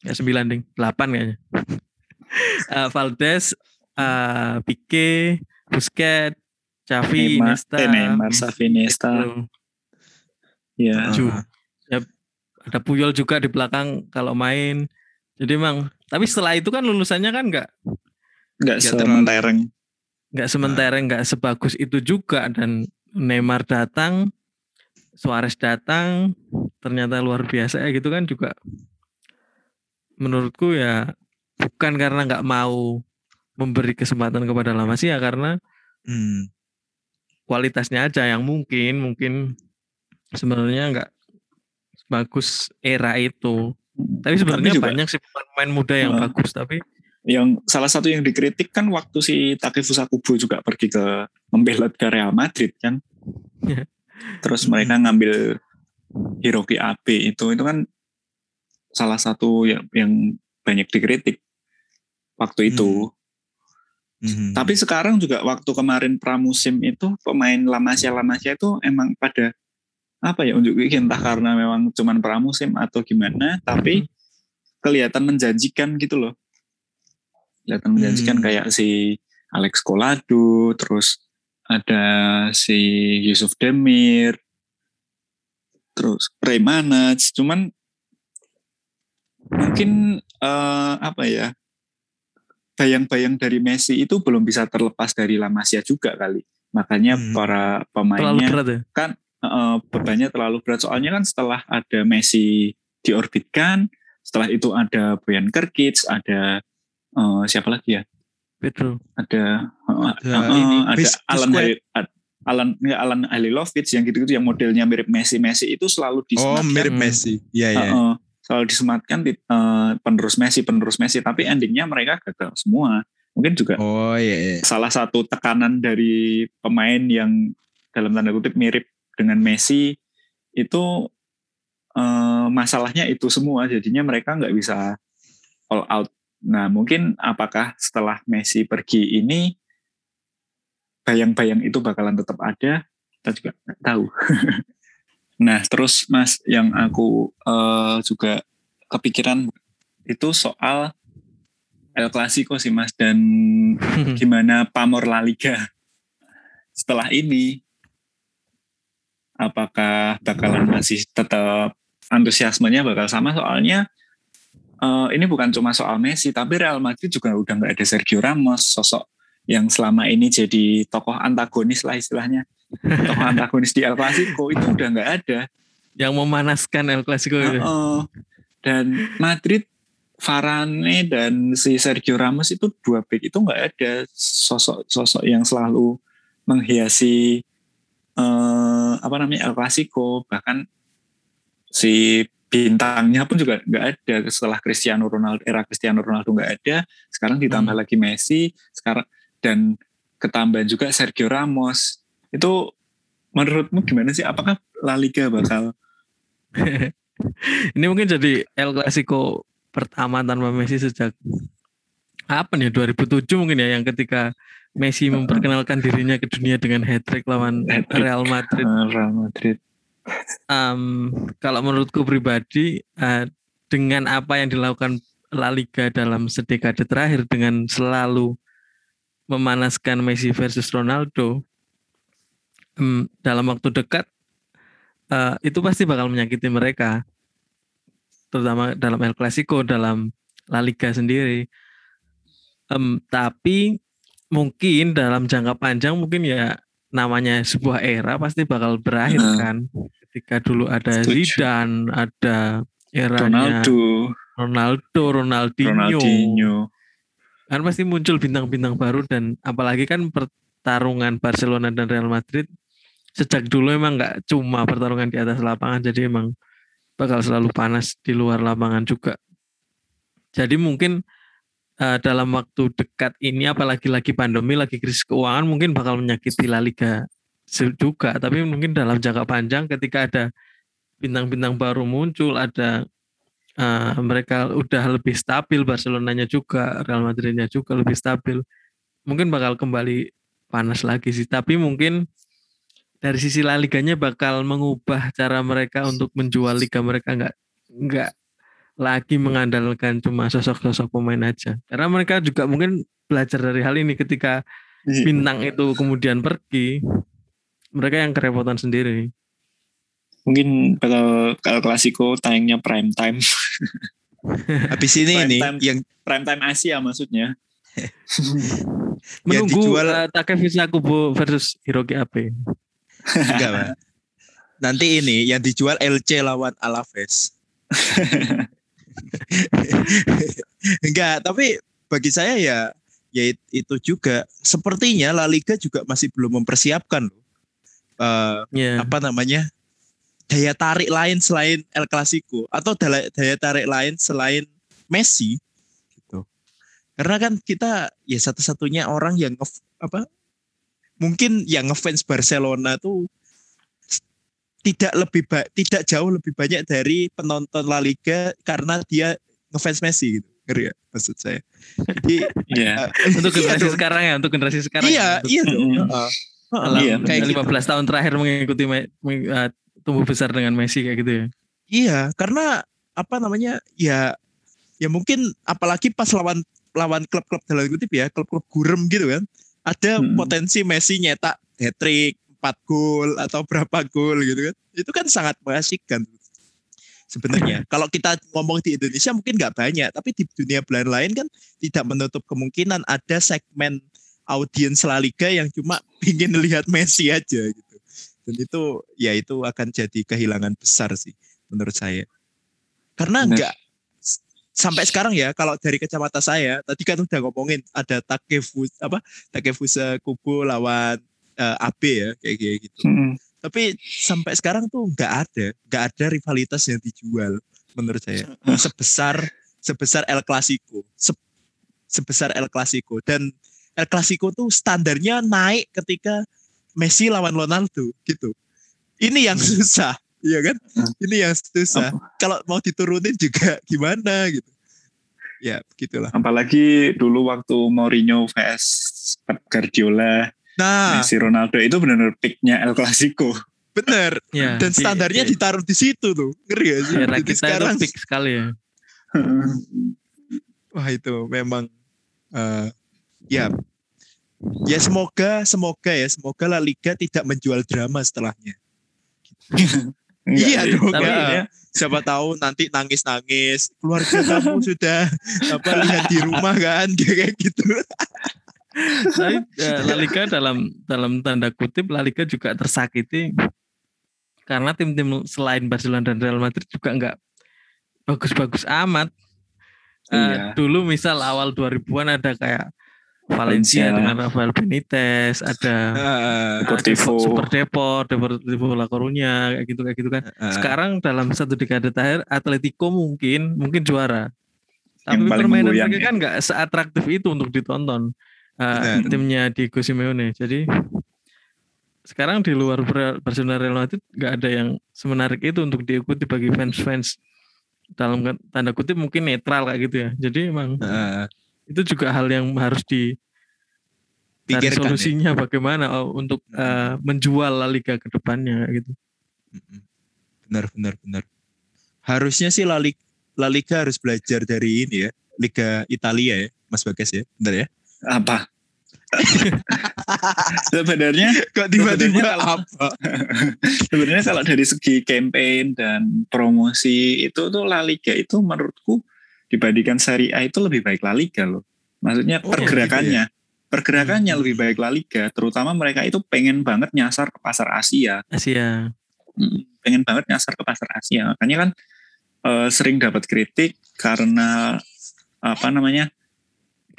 Ya sembilan ding, delapan kayaknya. Eh, Valdes, eh Pique, Busquets, Xavi, Neymar, Iniesta, eh, Neymar, Xavi, Gitu. Ya. Ada Puyol juga di belakang kalau main. Jadi emang, tapi setelah itu kan lulusannya kan nggak Enggak Ya, sementereng. nggak sementara nggak sebagus itu juga dan Neymar datang, Suarez datang, ternyata luar biasa ya gitu kan juga. Menurutku ya bukan karena nggak mau memberi kesempatan kepada La Masia karena Hmm. kualitasnya aja yang mungkin mungkin sebenarnya nggak bagus era itu. Tapi sebenarnya juga- banyak sih pemain muda yang Heeh. bagus tapi Yang salah satu yang dikritik kan waktu si Takefusa Kubo juga pergi ke membelot ke Real Madrid kan. Iya. Terus mereka ngambil Hiroki Abe itu itu kan salah satu yang, yang banyak dikritik waktu itu. Hmm. Tapi sekarang juga waktu kemarin pramusim itu pemain Lamasia Lamasia itu emang pada apa ya unjuk gigi entah karena memang cuman pramusim atau gimana tapi kelihatan menjanjikan gitu loh. Kelihatan menjanjikan Hmm. kayak si Alex Colado terus ada si Yusuf Demir terus Premanaj cuman mungkin eh, apa ya bayang-bayang dari Messi itu belum bisa terlepas dari La Masia juga kali. Makanya Hmm. para pemainnya berat ya. Eh, bebannya terlalu berat. Soalnya kan setelah ada Messi diorbitkan, setelah itu ada Boyan Kerkic, ada eh, siapa lagi ya? Pedro. Ada eh, Ada eh, ini, ada Alan Bisquet. Hali- Ad- Alan enggak Alan Halilovic yang gitu-gitu yang modelnya mirip Messi Messi itu selalu Oh, disematkan mirip Hmm. Messi. Iya, iya. Heeh, selalu disematkan di, eh, penerus Messi penerus Messi tapi endingnya mereka gagal semua mungkin juga Oh, iya, iya. salah satu tekanan dari pemain yang dalam tanda kutip mirip dengan Messi itu eh, masalahnya itu semua. Jadinya mereka nggak bisa all out. Nah mungkin apakah setelah Messi pergi ini bayang-bayang itu bakalan tetap ada? Kita juga nggak tahu. Nah terus Mas yang aku eh, juga kepikiran itu soal El Clasico sih Mas dan gimana pamor La Liga. Setelah ini apakah bakalan masih tetap antusiasmenya bakal sama soalnya eh, ini bukan cuma soal Messi tapi Real Madrid juga udah nggak ada Sergio Ramos sosok yang selama ini jadi tokoh antagonis lah istilahnya tokoh antagonis di El Clasico itu udah nggak ada yang memanaskan El Clasico itu. Uh-uh. dan Madrid Varane dan si Sergio Ramos itu dua back itu nggak ada sosok-sosok yang selalu menghiasi uh, apa namanya El Clasico bahkan si bintangnya pun juga nggak ada. Setelah Cristiano Ronaldo era Cristiano Ronaldo nggak ada sekarang ditambah Hmm. lagi Messi sekarang dan ketambahan juga Sergio Ramos. Itu menurutmu gimana sih? Apakah La Liga bakal Ini mungkin jadi El Clasico pertama tanpa Messi sejak apa nih 2007 mungkin ya yang ketika Messi memperkenalkan dirinya ke dunia dengan hat-trick lawan Hat-trick. Real Madrid. uh, Real Madrid Em, kalau menurutku pribadi eh, dengan apa yang dilakukan La Liga dalam sedekade terakhir dengan selalu memanaskan Messi versus Ronaldo em, dalam waktu dekat eh, itu pasti bakal menyakiti mereka terutama dalam El Clasico dalam La Liga sendiri Em, tapi mungkin dalam jangka panjang mungkin ya namanya sebuah era pasti bakal berakhir Nah. kan. Ketika dulu ada Setuju. Zidane ada eranya Ronaldo. Ronaldo Ronaldinho, Ronaldinho. Kan pasti muncul bintang-bintang baru dan apalagi kan pertarungan Barcelona dan Real Madrid sejak dulu emang nggak cuma pertarungan di atas lapangan jadi emang bakal selalu panas di luar lapangan juga. Jadi mungkin eh, dalam waktu dekat ini apalagi lagi pandemi lagi krisis keuangan mungkin bakal menyakiti La Liga juga. Tapi mungkin dalam jangka panjang ketika ada bintang-bintang baru muncul ada eh, mereka udah lebih stabil Barcelonanya juga Real Madridnya juga lebih stabil mungkin bakal kembali panas lagi sih. Tapi mungkin dari sisi La Liganya bakal mengubah cara mereka untuk menjual liga mereka. Nggak nggak lagi mengandalkan cuma sosok-sosok pemain aja karena mereka juga mungkin belajar dari hal ini ketika Iya. bintang itu kemudian pergi mereka yang kerepotan sendiri mungkin bakal kalau klasiko tayangnya prime time Habis ini Prime ini time. yang prime time Asia maksudnya Yang menunggu dijual- eh, Takefusa Kubo versus Hiroki Abe enggak, Pak. Nanti ini yang dijual LC lawan Alaves. enggak, tapi bagi saya ya ya it- itu juga sepertinya La Liga juga masih belum mempersiapkan loh. Eh, ya apa namanya? daya tarik lain selain El Clasico atau daya, daya tarik lain selain Messi gitu. Karena kan kita ya satu-satunya orang yang apa mungkin yang ngefans Barcelona tuh tidak lebih ba- tidak jauh lebih banyak dari penonton La Liga karena dia ngefans Messi gitu. Ngeri ya maksud saya. Jadi Iya. eh, untuk iya generasi dong. sekarang ya untuk generasi sekarang Iya, ya, iya dong. Iya, kayak gitu. 15 tahun terakhir mengikuti me- meng- eh, tumbuh besar dengan Messi kayak gitu ya Iya, karena apa namanya? Ya ya mungkin apalagi pas lawan lawan klub-klub dalam kutip ya, klub-klub gurem gitu kan. Ada Hmm. potensi Messi nyetak hat-trick, 4 gol atau berapa gol gitu kan. Itu kan sangat mengasihkan sebenarnya. Kalau kita ngomong di Indonesia mungkin nggak banyak, tapi di dunia belahan lain kan tidak menutup kemungkinan ada segmen audiens La Liga yang cuma ingin lihat Messi aja gitu. Dan itu ya itu akan jadi kehilangan besar sih menurut saya. Karena Benar. enggak sampai sekarang ya kalau dari kacamata saya tadi kan udah ngomongin ada Takefusa apa Takefusa Kubo lawan eh, AB ya kayak kayak gitu. Mm-mm. Tapi sampai sekarang tuh nggak ada, nggak ada rivalitas yang dijual menurut saya sebesar sebesar El Clasico, Se- sebesar El Clasico dan El Clasico tuh standarnya naik ketika Messi lawan Ronaldo gitu. Ini yang susah, iya kan? Hmm. Ini yang susah. Kalau mau diturunin juga gimana gitu. Ya, begitulah. apalagi dulu waktu Mourinho vs Pep Guardiola Nah, Messi Ronaldo itu benar-benar picknya El Clasico. Bener. ya Dan di- standarnya di- ditaruh di situ tuh. Ngeri gak sih? era Jadi kita sekarang itu peak sekali ya. Wah itu memang eh, ya. Ya semoga semoga ya. Semoga La Liga tidak menjual drama setelahnya. Enggak Iya dong, Tapi ya. ya, siapa tahu nanti nangis nangis keluarga kamu sudah apa lihat di rumah kan kayak gitu Tapi eh, La Liga dalam dalam tanda kutip La Liga juga tersakiti karena tim-tim selain Barcelona dan Real Madrid juga nggak bagus-bagus amat. Eh, Iya. Dulu misal awal 2000-an ada kayak Valencia Valencia. dengan Rafael Benitez, ada. Deportivo. ada Super Deport, Deportivo La Coruña, kayak gitu kayak gitu kan. Heeh. Sekarang dalam satu dekade terakhir Atletico mungkin mungkin juara. Tapi permainan mereka ya. kan nggak seatraktif itu untuk ditonton. Uh, timnya Diego Simeone. Jadi sekarang di luar Bar- Barcelona Real Madrid nggak ada yang semenarik itu untuk diikuti bagi fans-fans dalam tanda kutip mungkin netral kayak gitu ya. Jadi emang Heeh. itu juga hal yang harus di cari ya. solusinya bagaimana oh, untuk uh, menjual La Liga ke depannya gitu. Benar, benar, benar. Harusnya sih La Liga, La Liga harus belajar dari ini ya, Liga Italia ya, Mas Bagas ya, benar ya? Apa? Sebenarnya Kok tiba-tiba apa? sebenarnya kalau dari segi campaign dan promosi itu tuh La Liga itu menurutku dibandingkan Serie A itu lebih baik La Liga loh. Maksudnya Oh, pergerakannya. Pergerakannya Hmm. lebih baik La Liga, terutama mereka itu pengen banget nyasar ke pasar Asia. Asia. Mm, pengen banget nyasar ke pasar Asia. Makanya kan eh, sering dapat kritik karena apa namanya?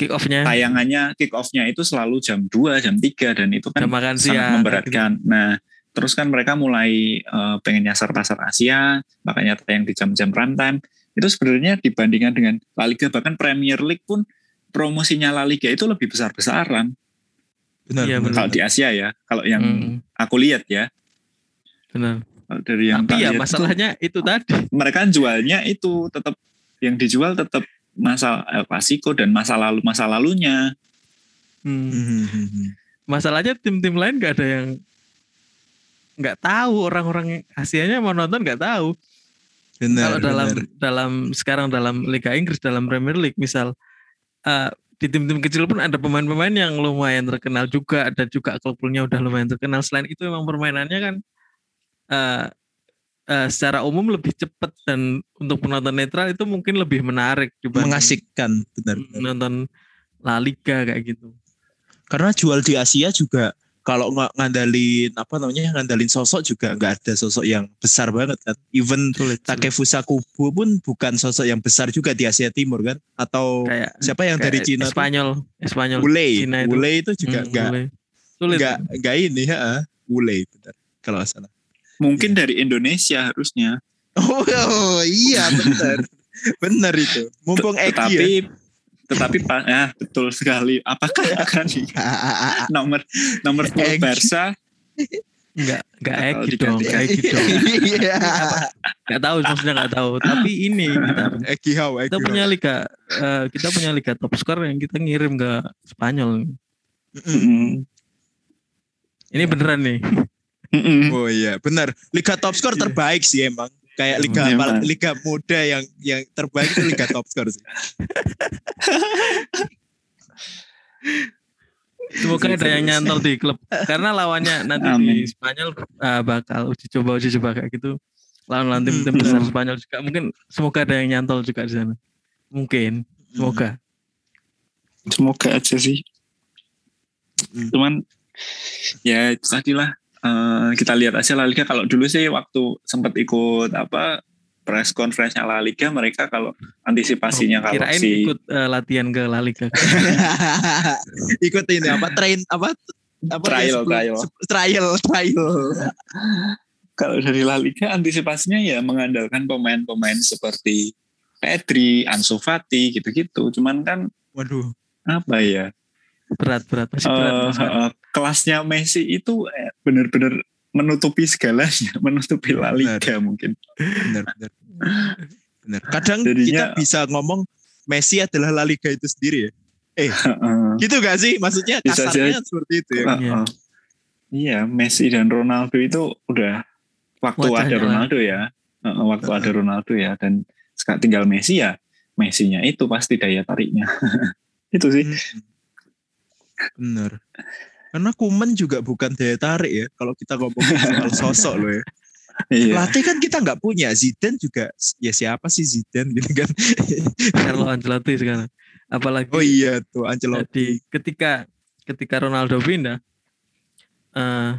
Kick off-nya tayangannya kick off-nya itu selalu jam 2, jam 3 dan itu kan jam makan sangat siang. memberatkan. Nah, terus kan mereka mulai eh, pengen nyasar pasar Asia, makanya tayang di jam-jam prime time. Itu sebenarnya dibandingkan dengan La Liga bahkan Premier League pun promosinya La Liga itu lebih besar-besaran Benar, Iya, benar. kalau di Asia ya. Kalau yang Hmm, aku lihat ya, benar. dari yang Tapi ya lihat itu, masalahnya itu tadi. mereka jualnya itu tetap yang dijual tetap masa El Clasico dan masa lalu masa lalunya. Hmm. Mhm. Masalahnya tim-tim lain nggak ada yang nggak tahu orang-orang Asianya mau nonton nggak tahu. Benar, Kalau dalam benar. dalam sekarang dalam Liga Inggris dalam Premier League misal eh, di tim-tim kecil pun ada pemain-pemain yang lumayan terkenal juga dan juga klub-klubnya udah lumayan terkenal. Selain itu memang permainannya kan eh, eh, secara umum lebih cepat dan untuk penonton netral itu mungkin lebih menarik mengasihkan, benar. benar. nonton La Liga kayak gitu. Karena jual di Asia juga kalau nggak ngandalin apa namanya ngandalin sosok juga nggak ada sosok yang besar banget kan. Even Sulit. Takefusa Kubo pun bukan sosok yang besar juga di Asia Timur kan? Atau kayak siapa yang dari Cina? tuh? Spanyol, Spanyol. Ule, Cina itu. Ule itu juga Hmm, nggak sulit. nggak nggak ini ya, Ule benar kalau salah. Mungkin dari Indonesia harusnya. Oh, iya benar, benar itu. Mumpung Egi ya. tetapi tetapi pa- ya betul sekali. Apakah akan nomor nomor 10 Egy. Barca Enggak, enggak diganti dong, enggak Egi dong. Iya. Enggak tahu maksudnya enggak tahu. Tapi ini kita, kita punya liga eh, kita punya liga top score yang kita ngirim ke Spanyol. Mm, Ini beneran nih. Mm, Oh iya, benar. Liga top skor terbaik sih emang. Kayak liga Iya, pal- Mas. liga muda yang yang terbaik itu liga top skor sih. Semoga ada yang nyantol di klub. Karena lawannya nanti di Amin. Spanyol eh, bakal uji coba uji coba kayak gitu. Lawan-lawan tim-tim besar. Spanyol juga mungkin semoga ada yang nyantol juga di sana. Mungkin, semoga. semoga aja sih. Mm. Cuman ya tadi lah eh, kita lihat aja La Liga kalau dulu sih waktu sempat ikut apa press conference-nya La Liga mereka kalau antisipasinya kalau Oh, Kirain si ikut eh, latihan ke La Liga. Ikut ini apa train apa apa Trial, sebelum- trial. trial trial. kalau dari La Liga antisipasinya ya mengandalkan pemain-pemain seperti Pedri, Ansu Fati gitu-gitu. Cuman kan Waduh. apa ya? Berat, berat. Masih berat. eh, Mas. eh, kelasnya Messi itu eh, benar-benar menutupi segalanya, menutupi La Liga mungkin. Benar benar. Benar. Kadang Jadinya- kita bisa ngomong Messi adalah La Liga itu sendiri ya. Heeh. Gitu gak sih? Maksudnya Bisa kasarnya seperti itu ya. Heeh. Iya, Messi dan Ronaldo itu udah waktu Wajahnya ada. Ronaldo ya, Heeh, waktu ada Ronaldo ya, dan sekarang tinggal Messi ya, Messinya itu pasti daya tariknya. itu sih. Mm-mm. Bener. Karena Kuman juga bukan daya tarik ya. Kalau kita ngomong soal sosok loh ya. Iya. Pelatih kan kita nggak punya. Zidane juga ya siapa sih Zidane gitu kan. Carlo Ancelotti sekarang. Apalagi Oh iya tuh Ancelotti. ketika ketika Ronaldo pindah, eh,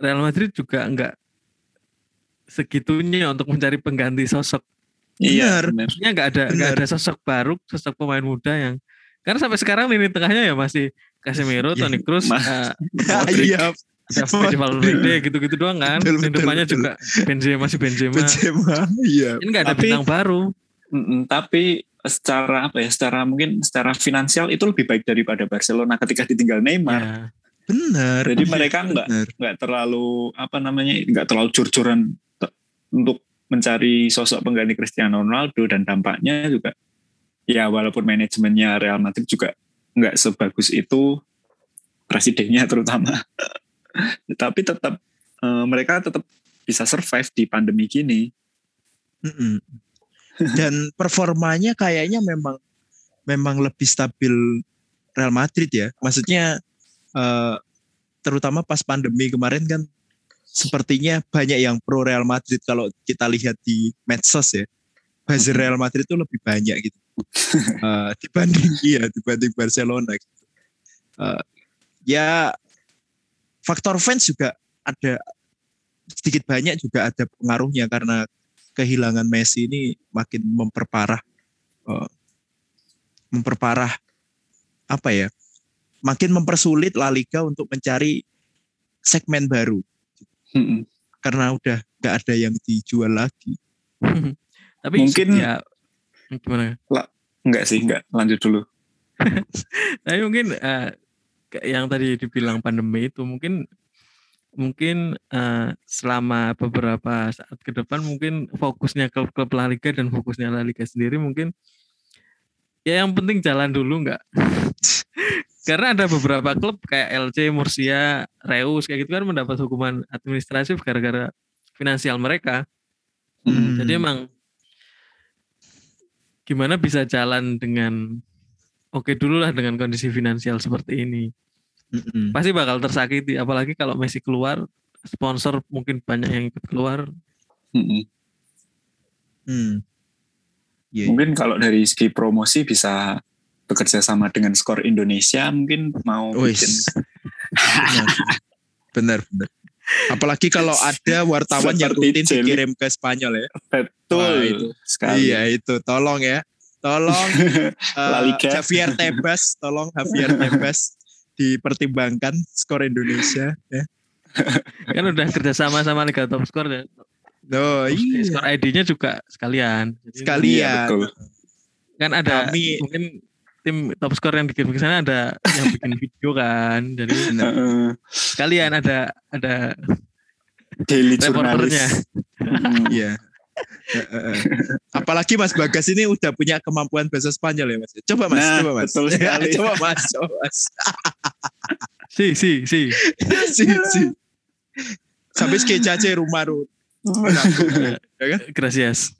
Real Madrid juga enggak segitunya untuk mencari pengganti sosok. Iya, Benar. Maksudnya enggak ada Benar. ada sosok baru, sosok pemain muda yang karena sampai sekarang lini tengahnya ya masih Casemiro, Ya, Toni Kroos, eh, Modric, Iya, David Valverde gitu-gitu doang kan. Betul, betul, depannya betul. juga Benzema masih Benzema. Benzema. Iya. Ini enggak ada Tapi- bintang baru. Mm-mm, tapi secara apa ya? Secara mungkin secara finansial itu lebih baik daripada Barcelona ketika ditinggal Neymar. Ya. Benar. Jadi mereka nggak Benar. nggak terlalu apa namanya nggak terlalu jor-joran te- untuk mencari sosok pengganti Cristiano Ronaldo dan dampaknya juga ya walaupun manajemennya Real Madrid juga nggak sebagus itu presidennya terutama tapi tetap eh, mereka tetap bisa survive di pandemi gini Mm-mm. Dan performanya kayaknya memang memang lebih stabil Real Madrid ya. Maksudnya eh, terutama pas pandemi kemarin kan sepertinya banyak yang pro Real Madrid kalau kita lihat di medsos ya. Buzzer Real Madrid itu lebih banyak gitu. Eh, dibanding iya dibanding Barcelona gitu. Eh, ya faktor fans juga ada sedikit banyak juga ada pengaruhnya karena kehilangan Messi ini makin memperparah eh, memperparah apa ya makin mempersulit La Liga untuk mencari segmen baru. Karena udah nggak ada yang dijual lagi. Tapi Mungkin- ya gimana? nggak sih nggak lanjut dulu Tapi mungkin kayak yang tadi dibilang pandemi itu mungkin mungkin eh, selama beberapa saat ke depan mungkin fokusnya klub-klub La Liga dan fokusnya La Liga sendiri mungkin ya yang penting jalan dulu nggak karena ada beberapa klub kayak LC, Murcia, Reus kayak gitu kan mendapat hukuman administratif gara-gara finansial mereka. Mm. Jadi emang gimana bisa jalan dengan oke dulu lah dengan kondisi finansial seperti ini. Mm-mm. Pasti bakal tersakiti apalagi kalau Messi keluar, sponsor mungkin banyak yang ikut keluar. Mm-mm. Hmm. Iya, iya. Mungkin kalau dari segi promosi bisa bekerja sama dengan skor Indonesia mungkin mau bikin benar benar apalagi kalau ada wartawan yang rutin dikirim ke Spanyol ya betul Wah, itu. sekali. iya itu tolong ya tolong Liga. Javier Tebas tolong Javier Tebas dipertimbangkan skor Indonesia ya Kan udah kerja sama sama Liga Top Score ya. Oh, iya. Skor ID-nya juga sekalian. Jadi Sekali. Iya, betul. kan ada Kami- mungkin tim top score yang dikirim ke sana ada yang bikin video kan. Jadi Heeh. sekalian ada ada daily reporternya. jurnalis. Mm. Iya. Eh, eh, eh. Apalagi Mas Bagas ini udah punya kemampuan bahasa Spanyol ya Mas. Coba Mas, Nah, coba Mas. betul sekali. coba Mas, coba Mas. Si si si. si, si. Sampai skece rumah ru. ya kan? Gracias.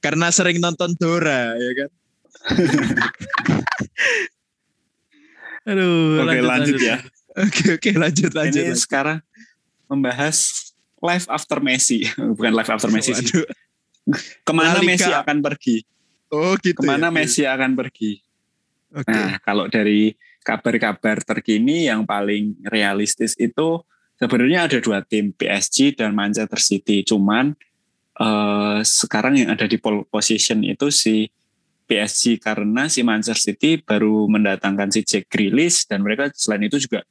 Karena sering nonton Dora ya kan. Aduh, Oke lanjut, ya. Oke oke lanjut lanjut. Ini lanjut. sekarang membahas life after Messi, bukan life after Messi. sih. Waduh. Ke mana La Liga. Messi akan pergi? Oh gitu. Ke mana ya? Messi akan pergi? Oke. Nah, kalau dari kabar-kabar terkini yang paling realistis itu sebenarnya ada dua tim PSG dan Manchester City. Cuman eh, sekarang yang ada di pole position itu si PSG karena si Manchester City baru mendatangkan si Jack Grealish dan mereka selain itu juga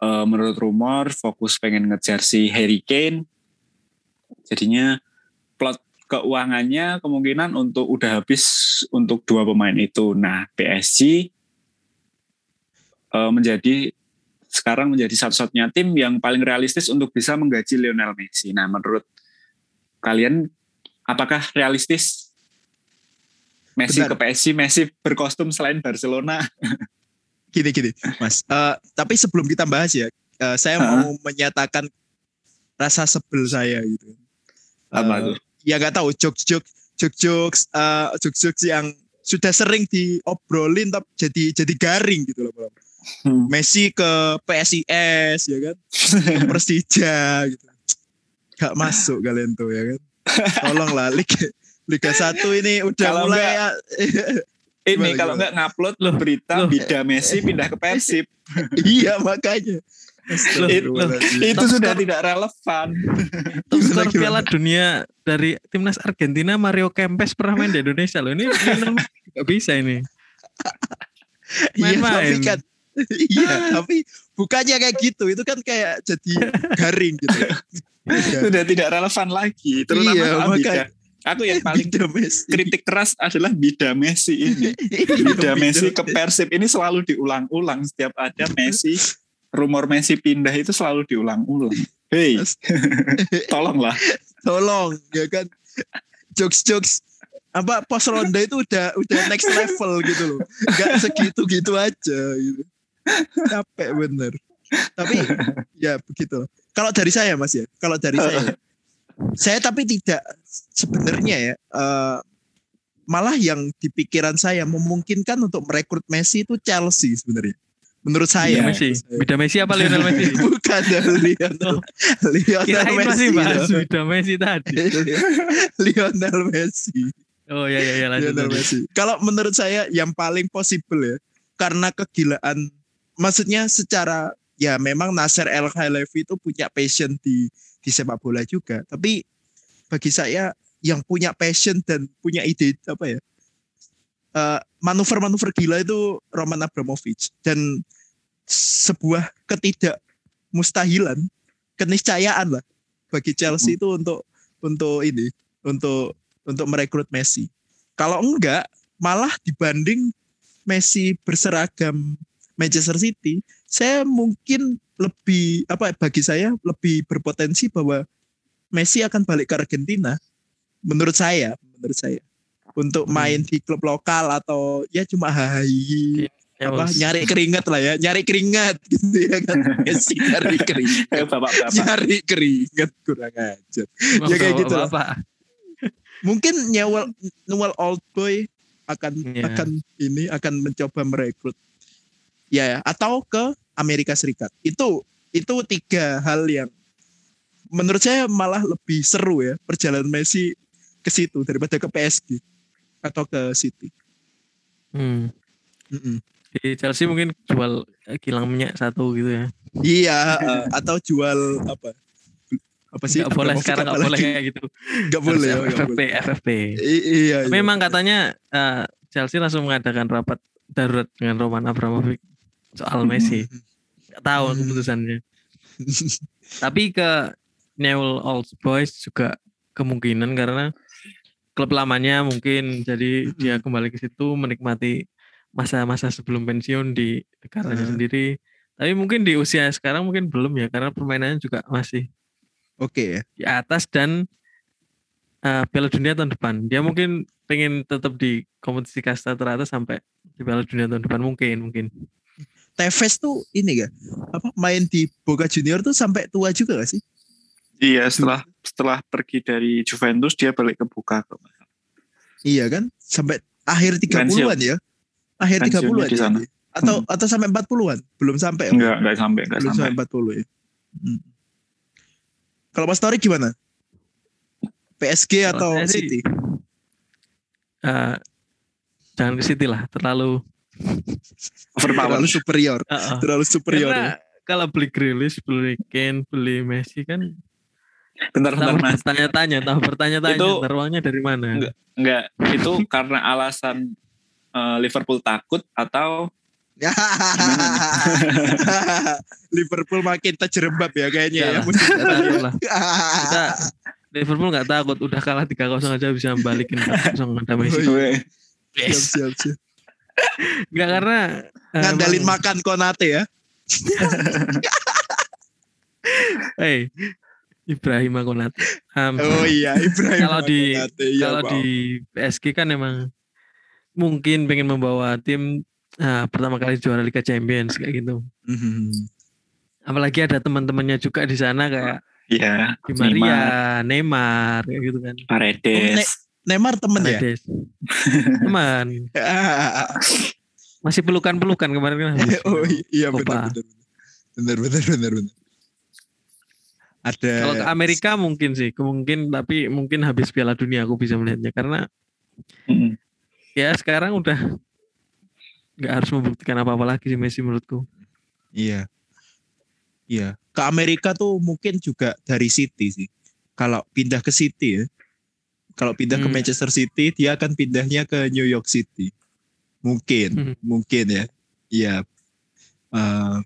eh, menurut rumor fokus pengen ngejar si Harry Kane. Jadinya plot keuangannya kemungkinan untuk udah habis untuk dua pemain itu. Nah, PSG eh, menjadi sekarang menjadi satu-satunya tim yang paling realistis untuk bisa menggaji Lionel Messi. Nah, menurut kalian apakah realistis Messi Benar. ke PSG, Messi berkostum selain Barcelona? Gini gini, Mas. Eh, tapi sebelum kita bahas ya, eh, saya Hah? mau menyatakan rasa sebel saya gitu. Apa Eh, tuh? Ya nggak tahu jokes-jokes, jokes-jokes, eh, jokes-jokes yang sudah sering diobrolin tapi jadi jadi garing gitu loh. Hmm. Messi ke PSIS ya kan, Persija gitu. Gak masuk kalian tuh ya kan. Tolonglah Liga Liga 1 ini udah Kalau mulai ya, Ini kalau nggak ngupload Loh, berita loh. Bida Messi pindah ke Persib. iya makanya. Astagfirullahaladzim. itu Top sudah skor- tidak relevan. Top Gimana, skor gimana? Piala Dunia dari timnas Argentina Mario Kempes pernah main di Indonesia loh. Ini nggak bisa ini. Iya tapi Main-main. kan iya tapi bukannya kayak gitu itu kan kayak jadi garing gitu. Iya. Sudah tidak relevan lagi. Terutama Iya, makanya. Aku yang paling kritik keras adalah Bida Messi ini. Bida Messi ke Persib ini selalu diulang-ulang. Setiap ada Messi rumor Messi pindah itu selalu diulang-ulang. Hei, tolonglah. tolong ya kan? Jokes jokes apa pos ronda itu udah udah next level gitu loh. Nggak segitu gitu aja gitu. Capek bener. Tapi ya begitu. Kalau dari saya mas ya. Kalau dari saya. Saya tapi tidak sebenarnya ya eh, malah yang di pikiran saya memungkinkan untuk merekrut Messi itu Chelsea sebenarnya menurut saya Messi. Bida Messi apa Lionel Messi? bukan Lionel Lionel Kirain Messi masih bahas. Bida Messi tadi. Lionel Messi Oh iya iya iya lanjut. Lionel. Messi. Kalau menurut saya yang paling possible ya, karena kegilaan, maksudnya secara ya memang Nasser El Khelaifi itu punya passion di di sepak bola juga. Tapi bagi saya yang punya passion dan punya ide apa ya, eh, manuver-manuver gila itu Roman Abramovich dan sebuah ketidakmustahilan, keniscayaan lah bagi Chelsea itu untuk untuk ini, untuk untuk merekrut Messi. Kalau enggak, malah dibanding Messi berseragam Manchester City, saya mungkin lebih apa bagi saya lebih berpotensi bahwa Messi akan balik ke Argentina. Menurut saya, menurut saya untuk main di klub lokal atau ya cuma hahi Ya, apa nyari keringat lah ya, nyari keringat gitu ya kan. Messi nyari keringat. Eh, bapak-bapak. nyari keringat kurang ajar. ya kayak gitu lah. Bapak. mungkin Newell Newell Old Boy akan Iya. akan ini akan mencoba merekrut ya ya, atau ke Amerika Serikat itu itu tiga hal yang menurut saya malah lebih seru ya perjalanan Messi ke situ daripada ke PSG atau ke City Hmm. Mm-mm. Di Chelsea mungkin jual eh, kilang minyak satu gitu ya. iya eh, atau jual apa apa sih Nggak boleh sekarang nggak boleh kayak gitu. nggak boleh ya, nggak FFP, boleh. FFP. I- iya, iya. memang katanya eh, Chelsea langsung mengadakan rapat darurat dengan Roman Abramovich soal Messi. Nggak tahu Hmm. keputusannya. Tapi ke Newell Old Boys juga kemungkinan karena klub lamanya mungkin jadi dia kembali ke situ menikmati masa-masa sebelum pensiun di negaranya Hmm. sendiri. Tapi mungkin di usia sekarang mungkin belum ya karena permainannya juga masih oke ya di atas dan eh, Piala Dunia tahun depan. Dia mungkin pengen tetap di kompetisi kasta teratas sampai di Piala Dunia tahun depan mungkin mungkin. Tevez tuh ini gak apa main di Boca Junior tuh sampai tua juga gak sih? Iya, setelah setelah pergi dari Juventus dia balik ke Buka. Iya kan? Sampai akhir 30-an Pensiun. ya? Akhir Pensiunnya 30-an di ya? sana. Atau atau sampai 40-an? Belum sampai. ya? Enggak, enggak sampai, enggak Belum sampai. sampai 40 ya. Hmm. Kalau Mas Torik gimana? PSG atau sih, City? Eh, jangan ke City lah, terlalu Overpower. Terlalu superior. eh, eh. Terlalu superior. Karena ya. kalau beli Grealish, beli Kane, beli Messi kan Bentar-bentar tahu Mas. bertanya-tanya, tahu bertanya-tanya, Itu- uangnya dari mana? Enggak. Enggak, itu karena alasan eh, Liverpool takut atau Liverpool makin terjerembab ya kayaknya ya. Lah. Kita Liverpool nggak takut, udah kalah 3-0 aja bisa balikin 4-0 ada Messi. Oh, siap, siap, siap. Enggak karena eh, Ngandalin emang- makan Konate ya. Hey, Ibrahim Konate. Um, Oh iya, Ibrahim Kalau di-. Iya, kalau di PSG kan emang mungkin pengen membawa tim ah, pertama kali juara Liga Champions kayak gitu. Mhm. Apalagi ada teman-temannya juga di sana kayak Iya, Di Maria, Neymar, Neymar, kayak gitu kan. Paredes. Neymar temen ya? Paredes. Teman, masih pelukan-pelukan kemarin kan. oh iya benar benar. Benar benar benar benar. Ada Kalau ke Amerika mungkin sih, mungkin tapi mungkin habis Piala Dunia aku bisa melihatnya karena Mm. ya sekarang udah nggak harus membuktikan apa-apa lagi sih Messi menurutku. Iya. Iya. Ke Amerika tuh mungkin juga dari City sih. Kalau pindah ke City ya. Kalau pindah ke Hmm. Manchester City, dia akan pindahnya ke New York City. Mungkin, Hmm. mungkin ya. Iya. Eh,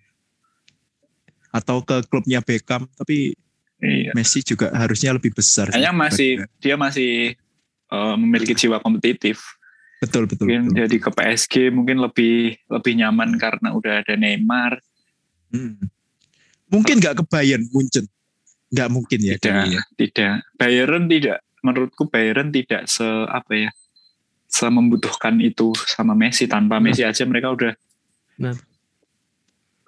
atau ke klubnya Beckham, tapi Iya. Messi juga harusnya lebih besar. sih Kayaknya masih daripada- dia masih eh, memiliki jiwa kompetitif. betul betul. Mungkin betul. jadi ke PSG mungkin lebih lebih nyaman karena udah ada Neymar. Hmm. Mungkin nggak ke Bayern Munchen. Nggak mungkin ya. Tidak, kayaknya. tidak. Bayern tidak. Menurutku Bayern tidak se apa ya, se membutuhkan itu sama Messi. Tanpa. Messi aja mereka udah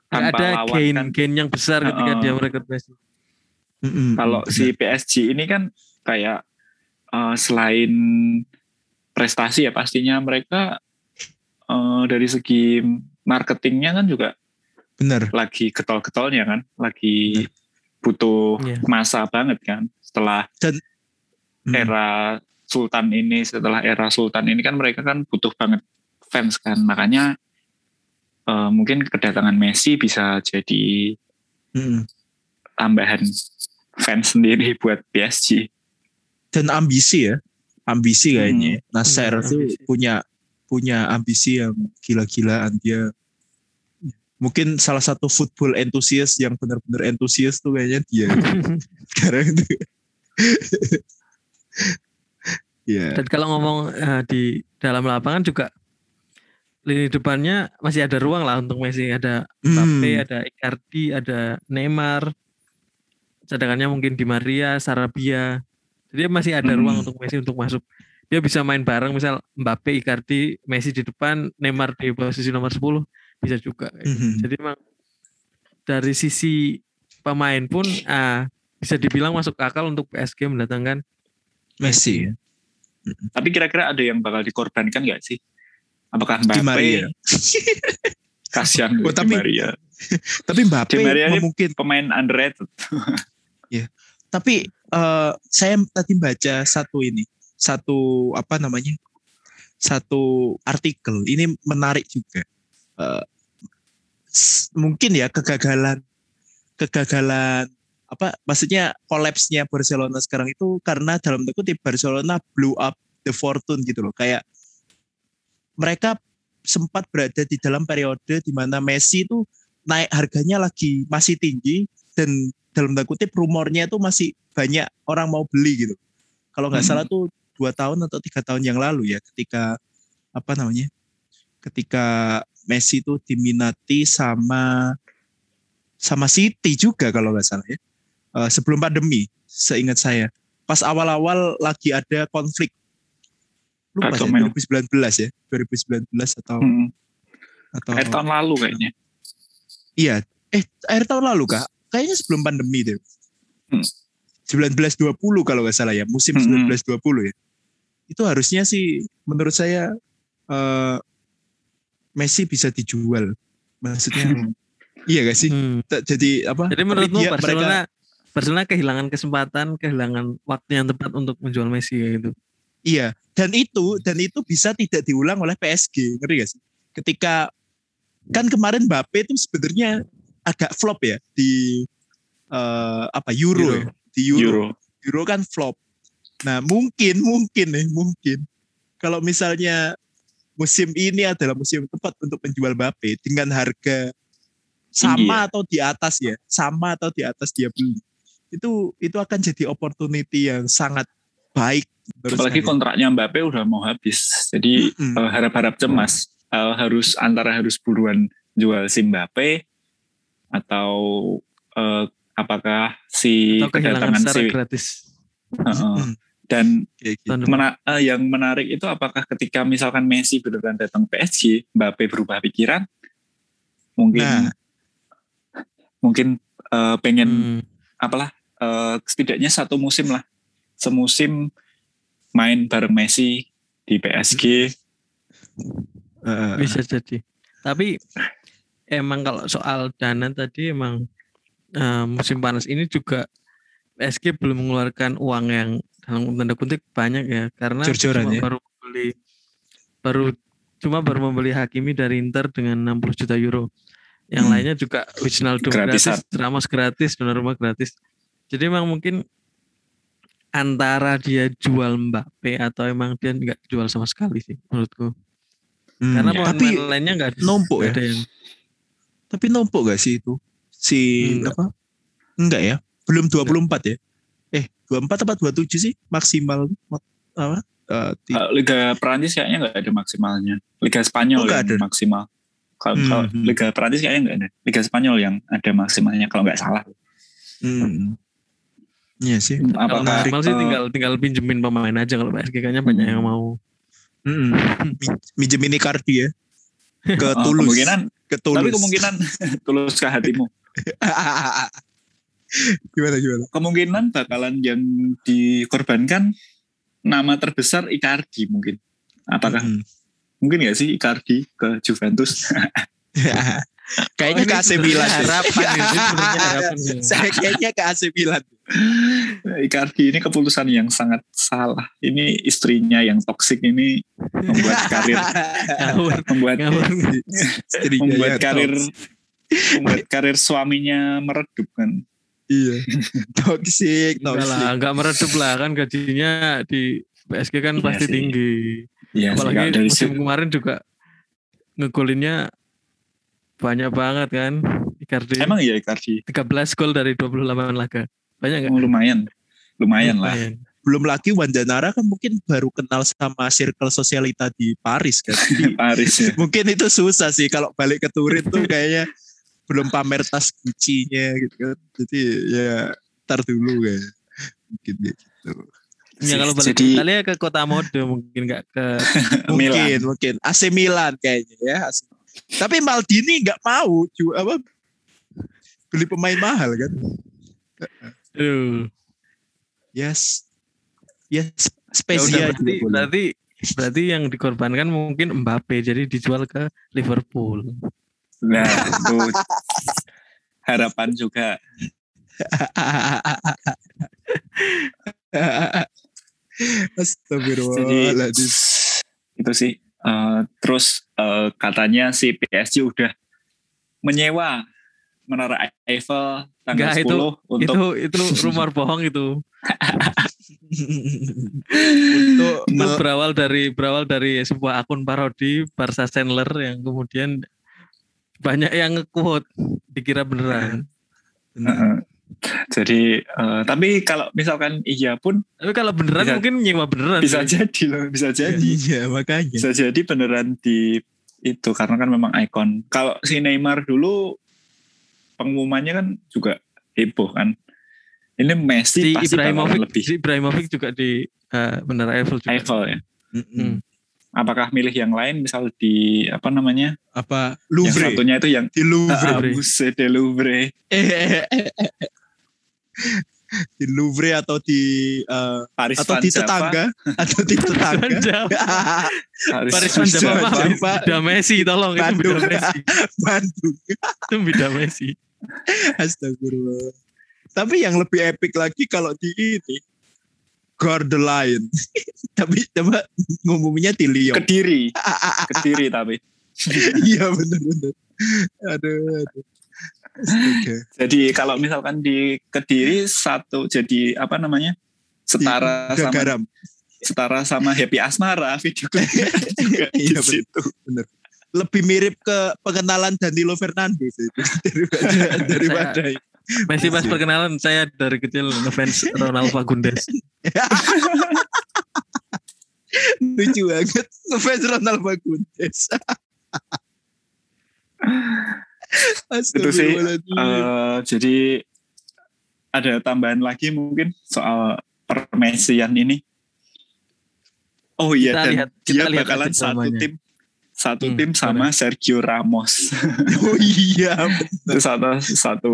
tanpa ada lawan gain kan. gain yang besar ketika Heeh. dia merekrut Messi. Mm-mm, Kalau si PSG ini kan kayak eh, selain prestasi ya pastinya mereka eh, dari segi marketingnya kan juga benar. lagi getol-getolnya kan, lagi butuh Iya. masa banget kan setelah Mm. era Sultan ini, setelah era Sultan ini kan mereka kan butuh banget fans kan, makanya eh, mungkin kedatangan Messi bisa jadi Mm-mm. Tambahan fans sendiri buat PSG. dan ambisi ya ambisi kayaknya Nasser Hmm, tuh ambisi. punya punya ambisi yang gila-gilaan dia mungkin salah satu football enthusiast yang benar-benar entusias tuh kayaknya dia sekarang itu ya Dan kalau ngomong eh, di dalam lapangan juga lini depannya masih ada ruang lah untuk Messi. Ada Mbappe, Hmm, ada Icardi, ada Neymar. Cadangannya mungkin Di Maria, Sarabia. Jadi masih ada Hmm. ruang untuk Messi untuk masuk. Dia bisa main bareng misal Mbappe, Icardi, Messi di depan, Neymar di posisi nomor 10 bisa juga. gitu. mhm. Jadi memang dari sisi pemain pun ah, bisa dibilang masuk akal untuk PSG mendatangkan Messi ya. Tapi kira-kira ada yang bakal dikorbankan nggak sih? Apakah Di Maria Mbappe? Kasihan Oh, Di tapi- Maria. tapi Mbappe Di Maria ini- mungkin Pemain underrated. tapi eh, saya tadi baca satu ini satu apa namanya satu artikel. Ini menarik juga. S- mungkin ya kegagalan kegagalan apa maksudnya kolapsnya Barcelona sekarang itu karena dalam tanda Barcelona blew up the fortune gitu loh. Kayak mereka sempat berada di dalam periode di mana Messi itu naik harganya lagi masih tinggi dan dalam tanda kutip rumornya itu masih banyak orang mau beli gitu. Kalau nggak Hmm. salah tuh dua tahun atau tiga tahun yang lalu ya ketika apa namanya? Ketika Messi itu diminati sama sama City juga kalau nggak salah ya. Eh, sebelum pandemi, seingat saya. Pas awal-awal lagi ada konflik. Lupa Atau memang- 2019 ya. 2019 atau Hmm. atau Akhir tahun lalu kayaknya. Iya, eh akhir tahun lalu kak, kayaknya sebelum pandemi deh. Hmm. 1920 kalau nggak salah ya, musim Hmm. 1920 ya. Itu harusnya sih menurut saya eh, Messi bisa dijual. Maksudnya iya gak sih? Hmm. Jadi apa? Jadi menurutmu dia- Barcelona mereka- Barcelona kehilangan kesempatan, kehilangan waktu yang tepat untuk menjual Messi kayak gitu. Iya, dan itu dan itu bisa tidak diulang oleh PSG, ngerti gak sih? Ketika kan kemarin Mbappe itu sebenarnya agak flop ya di eh, apa Euro, Euro. ya, di Euro. Euro. Euro kan flop. Nah mungkin mungkin nih mungkin kalau misalnya musim ini adalah musim tepat untuk menjual Mbappe dengan harga sama atau di atas ya, sama atau di atas dia beli. Itu itu akan jadi opportunity yang sangat baik. Apalagi saya. kontraknya Mbappe udah mau habis. Jadi Mm-mm. eh, harap-harap cemas. Eh, harus antara harus buruan jual si Mbappe atau eh, apakah si Atau kedatangan si gratis. Mm, dan gitu. Mena- eh, yang menarik itu apakah ketika misalkan Messi beneran datang PSG, Mbappe berubah pikiran, mungkin Nah. mungkin eh, pengen Hmm. apalah eh, setidaknya satu musim lah, semusim main bareng Messi di PSG. Eh, Bisa jadi. Tapi emang kalau soal dana tadi emang eh, musim panas ini juga PSG belum mengeluarkan uang yang dalam tanda kutip banyak ya karena cuma ya. baru beli baru cuma baru membeli Hakimi dari Inter dengan 60 juta euro. Yang Hmm. lainnya juga Wijnaldum gratis, Gratisan. Ramos gratis, Donnarumma gratis. Jadi emang mungkin antara dia jual Mbappe atau emang dia nggak jual sama sekali sih menurutku. Hmm, Karena ya. pemain tapi lainnya nggak numpuk ya? ada yang tapi numpuk gak sih itu si Enggak. apa? Enggak ya? Belum 24 ya? Eh, 24 apa 27 sih maksimal apa? Eh, Uh, Liga Perancis kayaknya nggak ada maksimalnya. Liga Spanyol Oh, yang ada. maksimal. Kalau Hmm, kalau hmm. Liga Perancis kayaknya nggak ada. Liga Spanyol yang ada maksimalnya kalau nggak salah. hmm. Iya sih. kalau Apakah maksimal sih eh, tinggal tinggal pinjemin pemain aja kalau PSG kayaknya banyak yang mau. Mm-mm. Mi- Minjem ini Cardi ya. Ke oh, Tulus. kemungkinan Ke Tulus. tapi kemungkinan tulus ke hatimu. gimana gimana? Kemungkinan bakalan yang dikorbankan nama terbesar Icardi mungkin. Apakah Mm. mungkin nggak sih Icardi ke Juventus? Kayaknya Oh, ke AC Milan. Harapan ini sebenarnya harapan. Saya kayaknya ke AC Milan. Icardi ini keputusan yang sangat salah. Ini istrinya yang toksik ini membuat karir Ngawur, membuat ngawur. Istrinya membuat karir membuat karir suaminya meredup kan. Iya. Enggak lah, toxic. enggak meredup lah kan gajinya di PSG kan Iya pasti sih. tinggi. Iya, Apalagi kalau dari musim kemarin juga ngegolinnya banyak banget kan Icardi. emang iya Icardi 13 gol dari 28 laga. Banyak enggak? Oh, lumayan, lumayan lah. Belum lagi Wandanara kan mungkin baru kenal sama circle sosialita di Paris kan. Jadi Paris ya. mungkin itu susah sih kalau balik ke Turin tuh kayaknya belum pamer tas Gucci-nya gitu kan. Jadi ya ntar dulu kayak mungkin gitu. Ya kalau balik Jadi- ke Italia ke kota mode mungkin enggak ke Mungkin Milan. mungkin AC Milan kayaknya ya. Tapi Maldini nggak mau ju apa beli pemain mahal kan. Aduh. Yes. Yes, Ya spesial berarti, berarti berarti yang dikorbankan mungkin Mbappe jadi dijual ke Liverpool. Nah, itu harapan juga. Astagfirullahaladzim. itu sih. Eh, terus eh, katanya si PSG udah menyewa menara Eiffel tanggal Enggak, 10 itu- untuk Itu itu rumor bohong itu. Untuk Itu berawal dari berawal dari sebuah akun parodi Barca Sandler yang kemudian banyak yang nge-quote dikira beneran. Jadi eh, tapi kalau misalkan iya pun Tapi kalau beneran Bisa- mungkin nyewa beneran. bisa sih. jadi loh, bisa jadi. Iya, makanya. bisa jadi beneran di itu karena kan memang ikon. Kalau si Neymar dulu pengumumannya kan juga heboh kan. Ini Messi si pasti Ibrahimovic lebih si Ibrahimovic juga di eh, Menara Eiffel juga. Eiffel ya. Mm-mm. Apakah milih yang lain misal di apa namanya? Apa Yang Louvre? satunya itu yang Di Louvre. Ah, Musée de Louvre. di Louvre atau di eh, Paris atau Van di Java. tetangga atau di tetangga. Paris, Paris Van Java beda Messi tolong itu Bandung. beda Messi. Bandung. Itu beda Messi. Astagfirullah. Tapi yang lebih epic lagi kalau di ini Guard the Line. Tapi coba ngomongnya di Lyon. Kediri. Kediri tapi. Iya benar-benar. Aduh, aduh. Astaga. Jadi kalau misalkan di Kediri satu jadi apa namanya? setara Di sama Garam. setara sama Happy Asmara video klipnya juga di Iya, bener. Lebih mirip ke pengenalan Danilo Fernandes itu daripada daripada Messi pas perkenalan saya dari kecil ngefans Ronald Fagundes. lucu banget ngefans Ronald Fagundes. Itu sih. Eh, jadi ada tambahan lagi mungkin soal permesian ini. Oh iya Kita dan lihat- dia kita lihat bakalan satu tim satu Hmm, tim sama Sergio Ramos. oh iya. Satu satu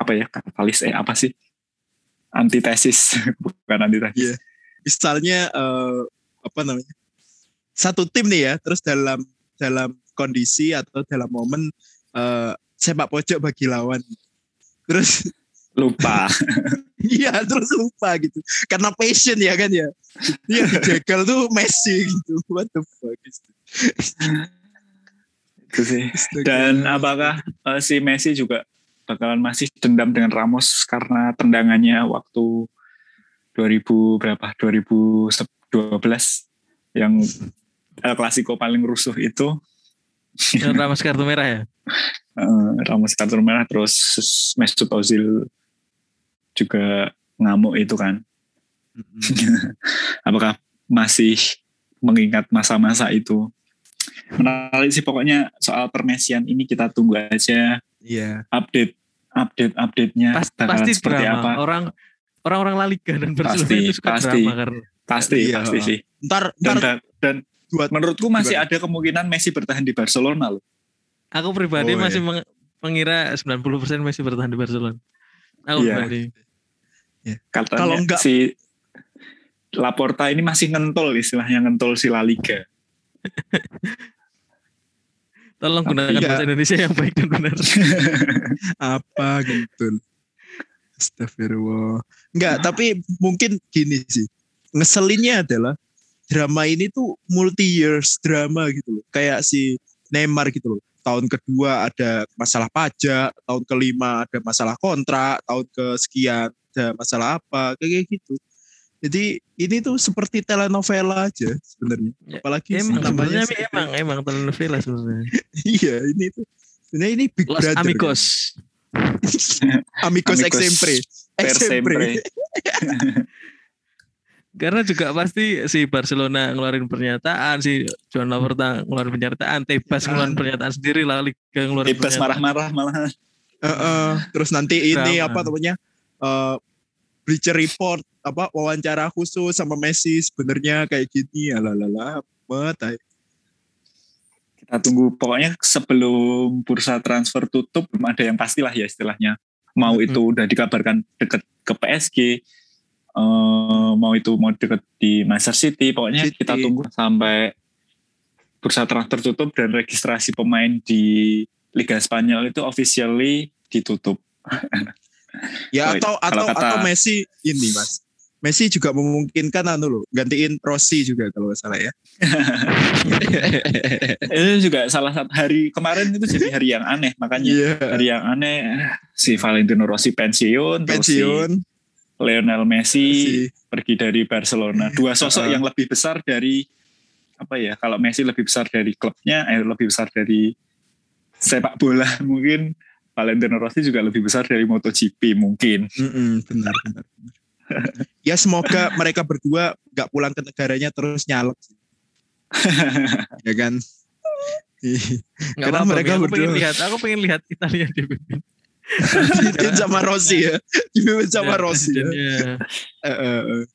apa ya katalis eh apa sih? Antitesis bukan antitesis. Iya. Misalnya eh, apa namanya? Satu tim nih ya, terus dalam dalam kondisi atau dalam momen eh, sepak pojok bagi lawan. Terus lupa. Iya terus lupa gitu. Karena passion ya kan ya. Dia dijegal tuh Messi gitu. What the fuck itu sih. Dan apakah eh, si Messi juga bakalan masih dendam dengan Ramos karena tendangannya waktu 2000 berapa 2012 yang El Clasico paling rusuh itu Ramos kartu merah ya. eh, Ramos kartu merah terus Mesut Ozil juga ngamuk itu kan. Mm-mm. Apakah masih mengingat masa-masa itu? Menarik sih pokoknya soal permesian ini kita tunggu aja Iya. update update update-nya Pas- pasti seperti drama. apa. Orang orang-orang La Liga dan Barcelona Pasti, itu suka pasti. drama karena Pasti Iya. pasti sih. Ntar Dan, ntar dan, dan buat menurutku masih gimana? ada kemungkinan Messi bertahan di Barcelona loh. aku pribadi Oh, masih iya. meng- mengira 90% Messi bertahan di Barcelona. Aku Iya. pribadi. Katanya Kalau enggak- si Laporta ini masih ngentol istilahnya ngentol si La Liga. Tolong Tapi gunakan ya- bahasa Indonesia yang baik dan benar. apa gitu. Astagfirullah. Enggak, tapi mungkin gini sih. Ngeselinnya adalah drama ini tuh multi years drama gitu loh. Kayak si Neymar gitu loh. Tahun kedua ada masalah pajak, tahun kelima ada masalah kontrak, tahun kesekian ada masalah apa, kayak gitu. Jadi ini tuh seperti telenovela aja sebenarnya. Ya, Apalagi emang namanya emang emang telenovela sebenarnya. iya ini tuh. Sebenarnya ini Big Los Brother. Amigos. Amigos Amigos sempre. Ex Per sempre. sempre. Karena juga pasti si Barcelona ngeluarin pernyataan, si Joan Laporta ngeluarin pernyataan, Tebas ngeluarin pernyataan sendiri, La Liga ngeluarin pernyataan. marah-marah malah. Heeh. terus nanti ini apa namanya? eh Bleacher Report apa wawancara khusus sama Messi sebenarnya kayak gini ya lalala apa Kita tunggu pokoknya sebelum bursa transfer tutup belum ada yang pastilah ya istilahnya. Mau Mm-mm. itu udah dikabarkan deket ke PSG, eh, mau itu mau deket di Manchester City, pokoknya City. kita tunggu sampai bursa transfer tutup dan registrasi pemain di Liga Spanyol itu officially ditutup. ya atau atau kata- atau Messi ini mas Messi juga memungkinkan anu loh gantiin Rossi juga kalau nggak salah ya itu juga salah satu hari kemarin itu jadi hari yang aneh makanya iya hari yang aneh si Valentino Rossi pensiun, pensiun Lionel Messi Messi. pergi dari Barcelona. Dua sosok Uh-uh. yang lebih besar dari apa ya? Kalau Messi lebih besar dari klubnya, eh lebih besar dari sepak bola mungkin. Valentino Rossi juga lebih besar dari MotoGP mungkin. Mm-mm, benar benar benar. ya semoga mereka berdua nggak pulang ke negaranya terus nyalek ya kan Karena mereka aku pengen berdua- lihat, aku pengen lihat Italia dipimpin. Dipimpin sama Rossi ya dipimpin sama Dan Rossi ya. eh.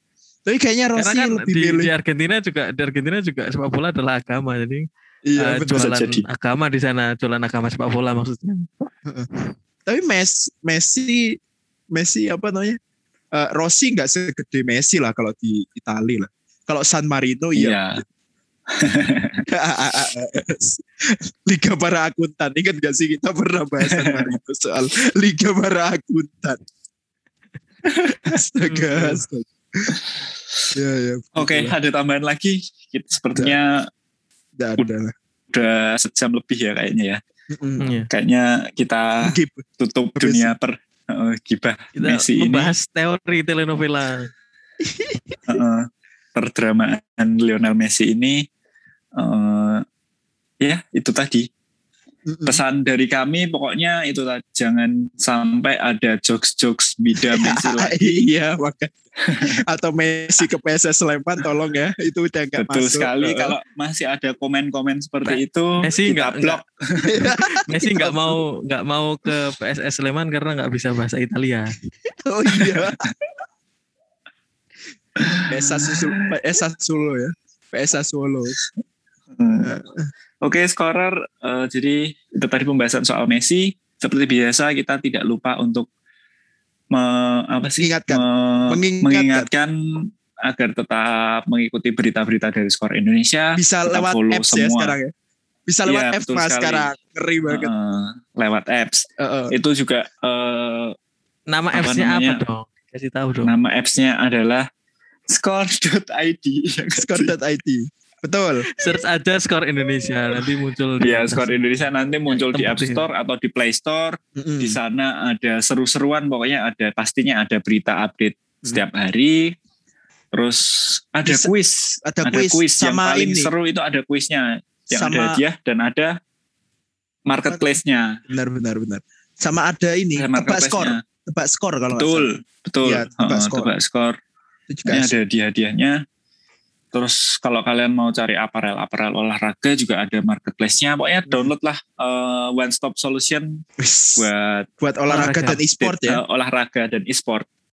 Tapi kayaknya Karena Rossi kan lebih di, milih. di Argentina juga di Argentina juga sepak bola adalah agama jadi iya, eh, betul. bisa jualan jadi. agama di sana jualan agama sepak bola maksudnya Tapi Messi, Messi, Messi apa namanya? Eh, Rossi nggak segede Messi lah kalau di Italia lah. Kalau San Marino iya. Liga para akuntan. Ingat gak sih kita pernah bahas San Marino soal Liga para akuntan. Astaga, astaga. Ya, ya. Oke, begitulah. ada tambahan lagi. Kita sepertinya Ada lah. udah sejam lebih ya kayaknya ya. Iya. Kayaknya kita Gip. tutup Habis. dunia per eh, gibah kita Messi ini. membahas teori telenovela eh, perdramaan Lionel Messi ini eh, ya itu tadi. Pesan dari kami pokoknya itu tadi jangan sampai ada jokes-jokes Messi lagi. Iya makanya atau Messi ke PSS Sleman tolong ya. Itu udah nggak betul masuk. sekali. Kalau masih ada komen-komen seperti itu Messi nggak- blok. Messi nggak mau nggak mau ke PSS Sleman karena nggak bisa bahasa Italia. Oh iya. PSS Solo PSS Solo ya. PSS Solo Hmm. Oke, skorer. eh, jadi itu tadi pembahasan soal Messi. Seperti biasa kita tidak lupa untuk me- apa sih? Mengingatkan. me- Mengingatkan. mengingatkan agar tetap mengikuti berita-berita dari skor Indonesia. bisa lewat follow apps ya semua. sekarang ya bisa lewat Iya, apps mas sekali. sekarang ngeri banget Eh, lewat apps. Heeh. Itu juga eh, Nama Apa apps-nya apa dong? Kasih tahu dong. Nama apps-nya adalah score.id. ya? Score.id. Betul. Search aja skor Indonesia nanti muncul. di Ya. Skor Indonesia nanti muncul di App. Store atau di Play Store. Mm-mm. Di sana ada seru-seruan, pokoknya ada pastinya ada berita update setiap hari. Terus ada Bisa- kuis, ada kuis yang sama paling ini. seru itu ada kuisnya, yang ada Sama- hadiah dan ada marketplace-nya. Benar benar benar. Sama ada ini Ada tebak skor, tebak skor kalau Betul, salah. betul. Iya, tebak skor. tebak skor. Itu juga Ini ada hadiah-hadiahnya. Terus kalau kalian mau cari aparel-aparel olahraga juga ada marketplace-nya. Pokoknya Hmm. download lah eh, one stop solution buat buat olahraga Olahraga. dan e-sport ya. eh, olahraga dan e-sport.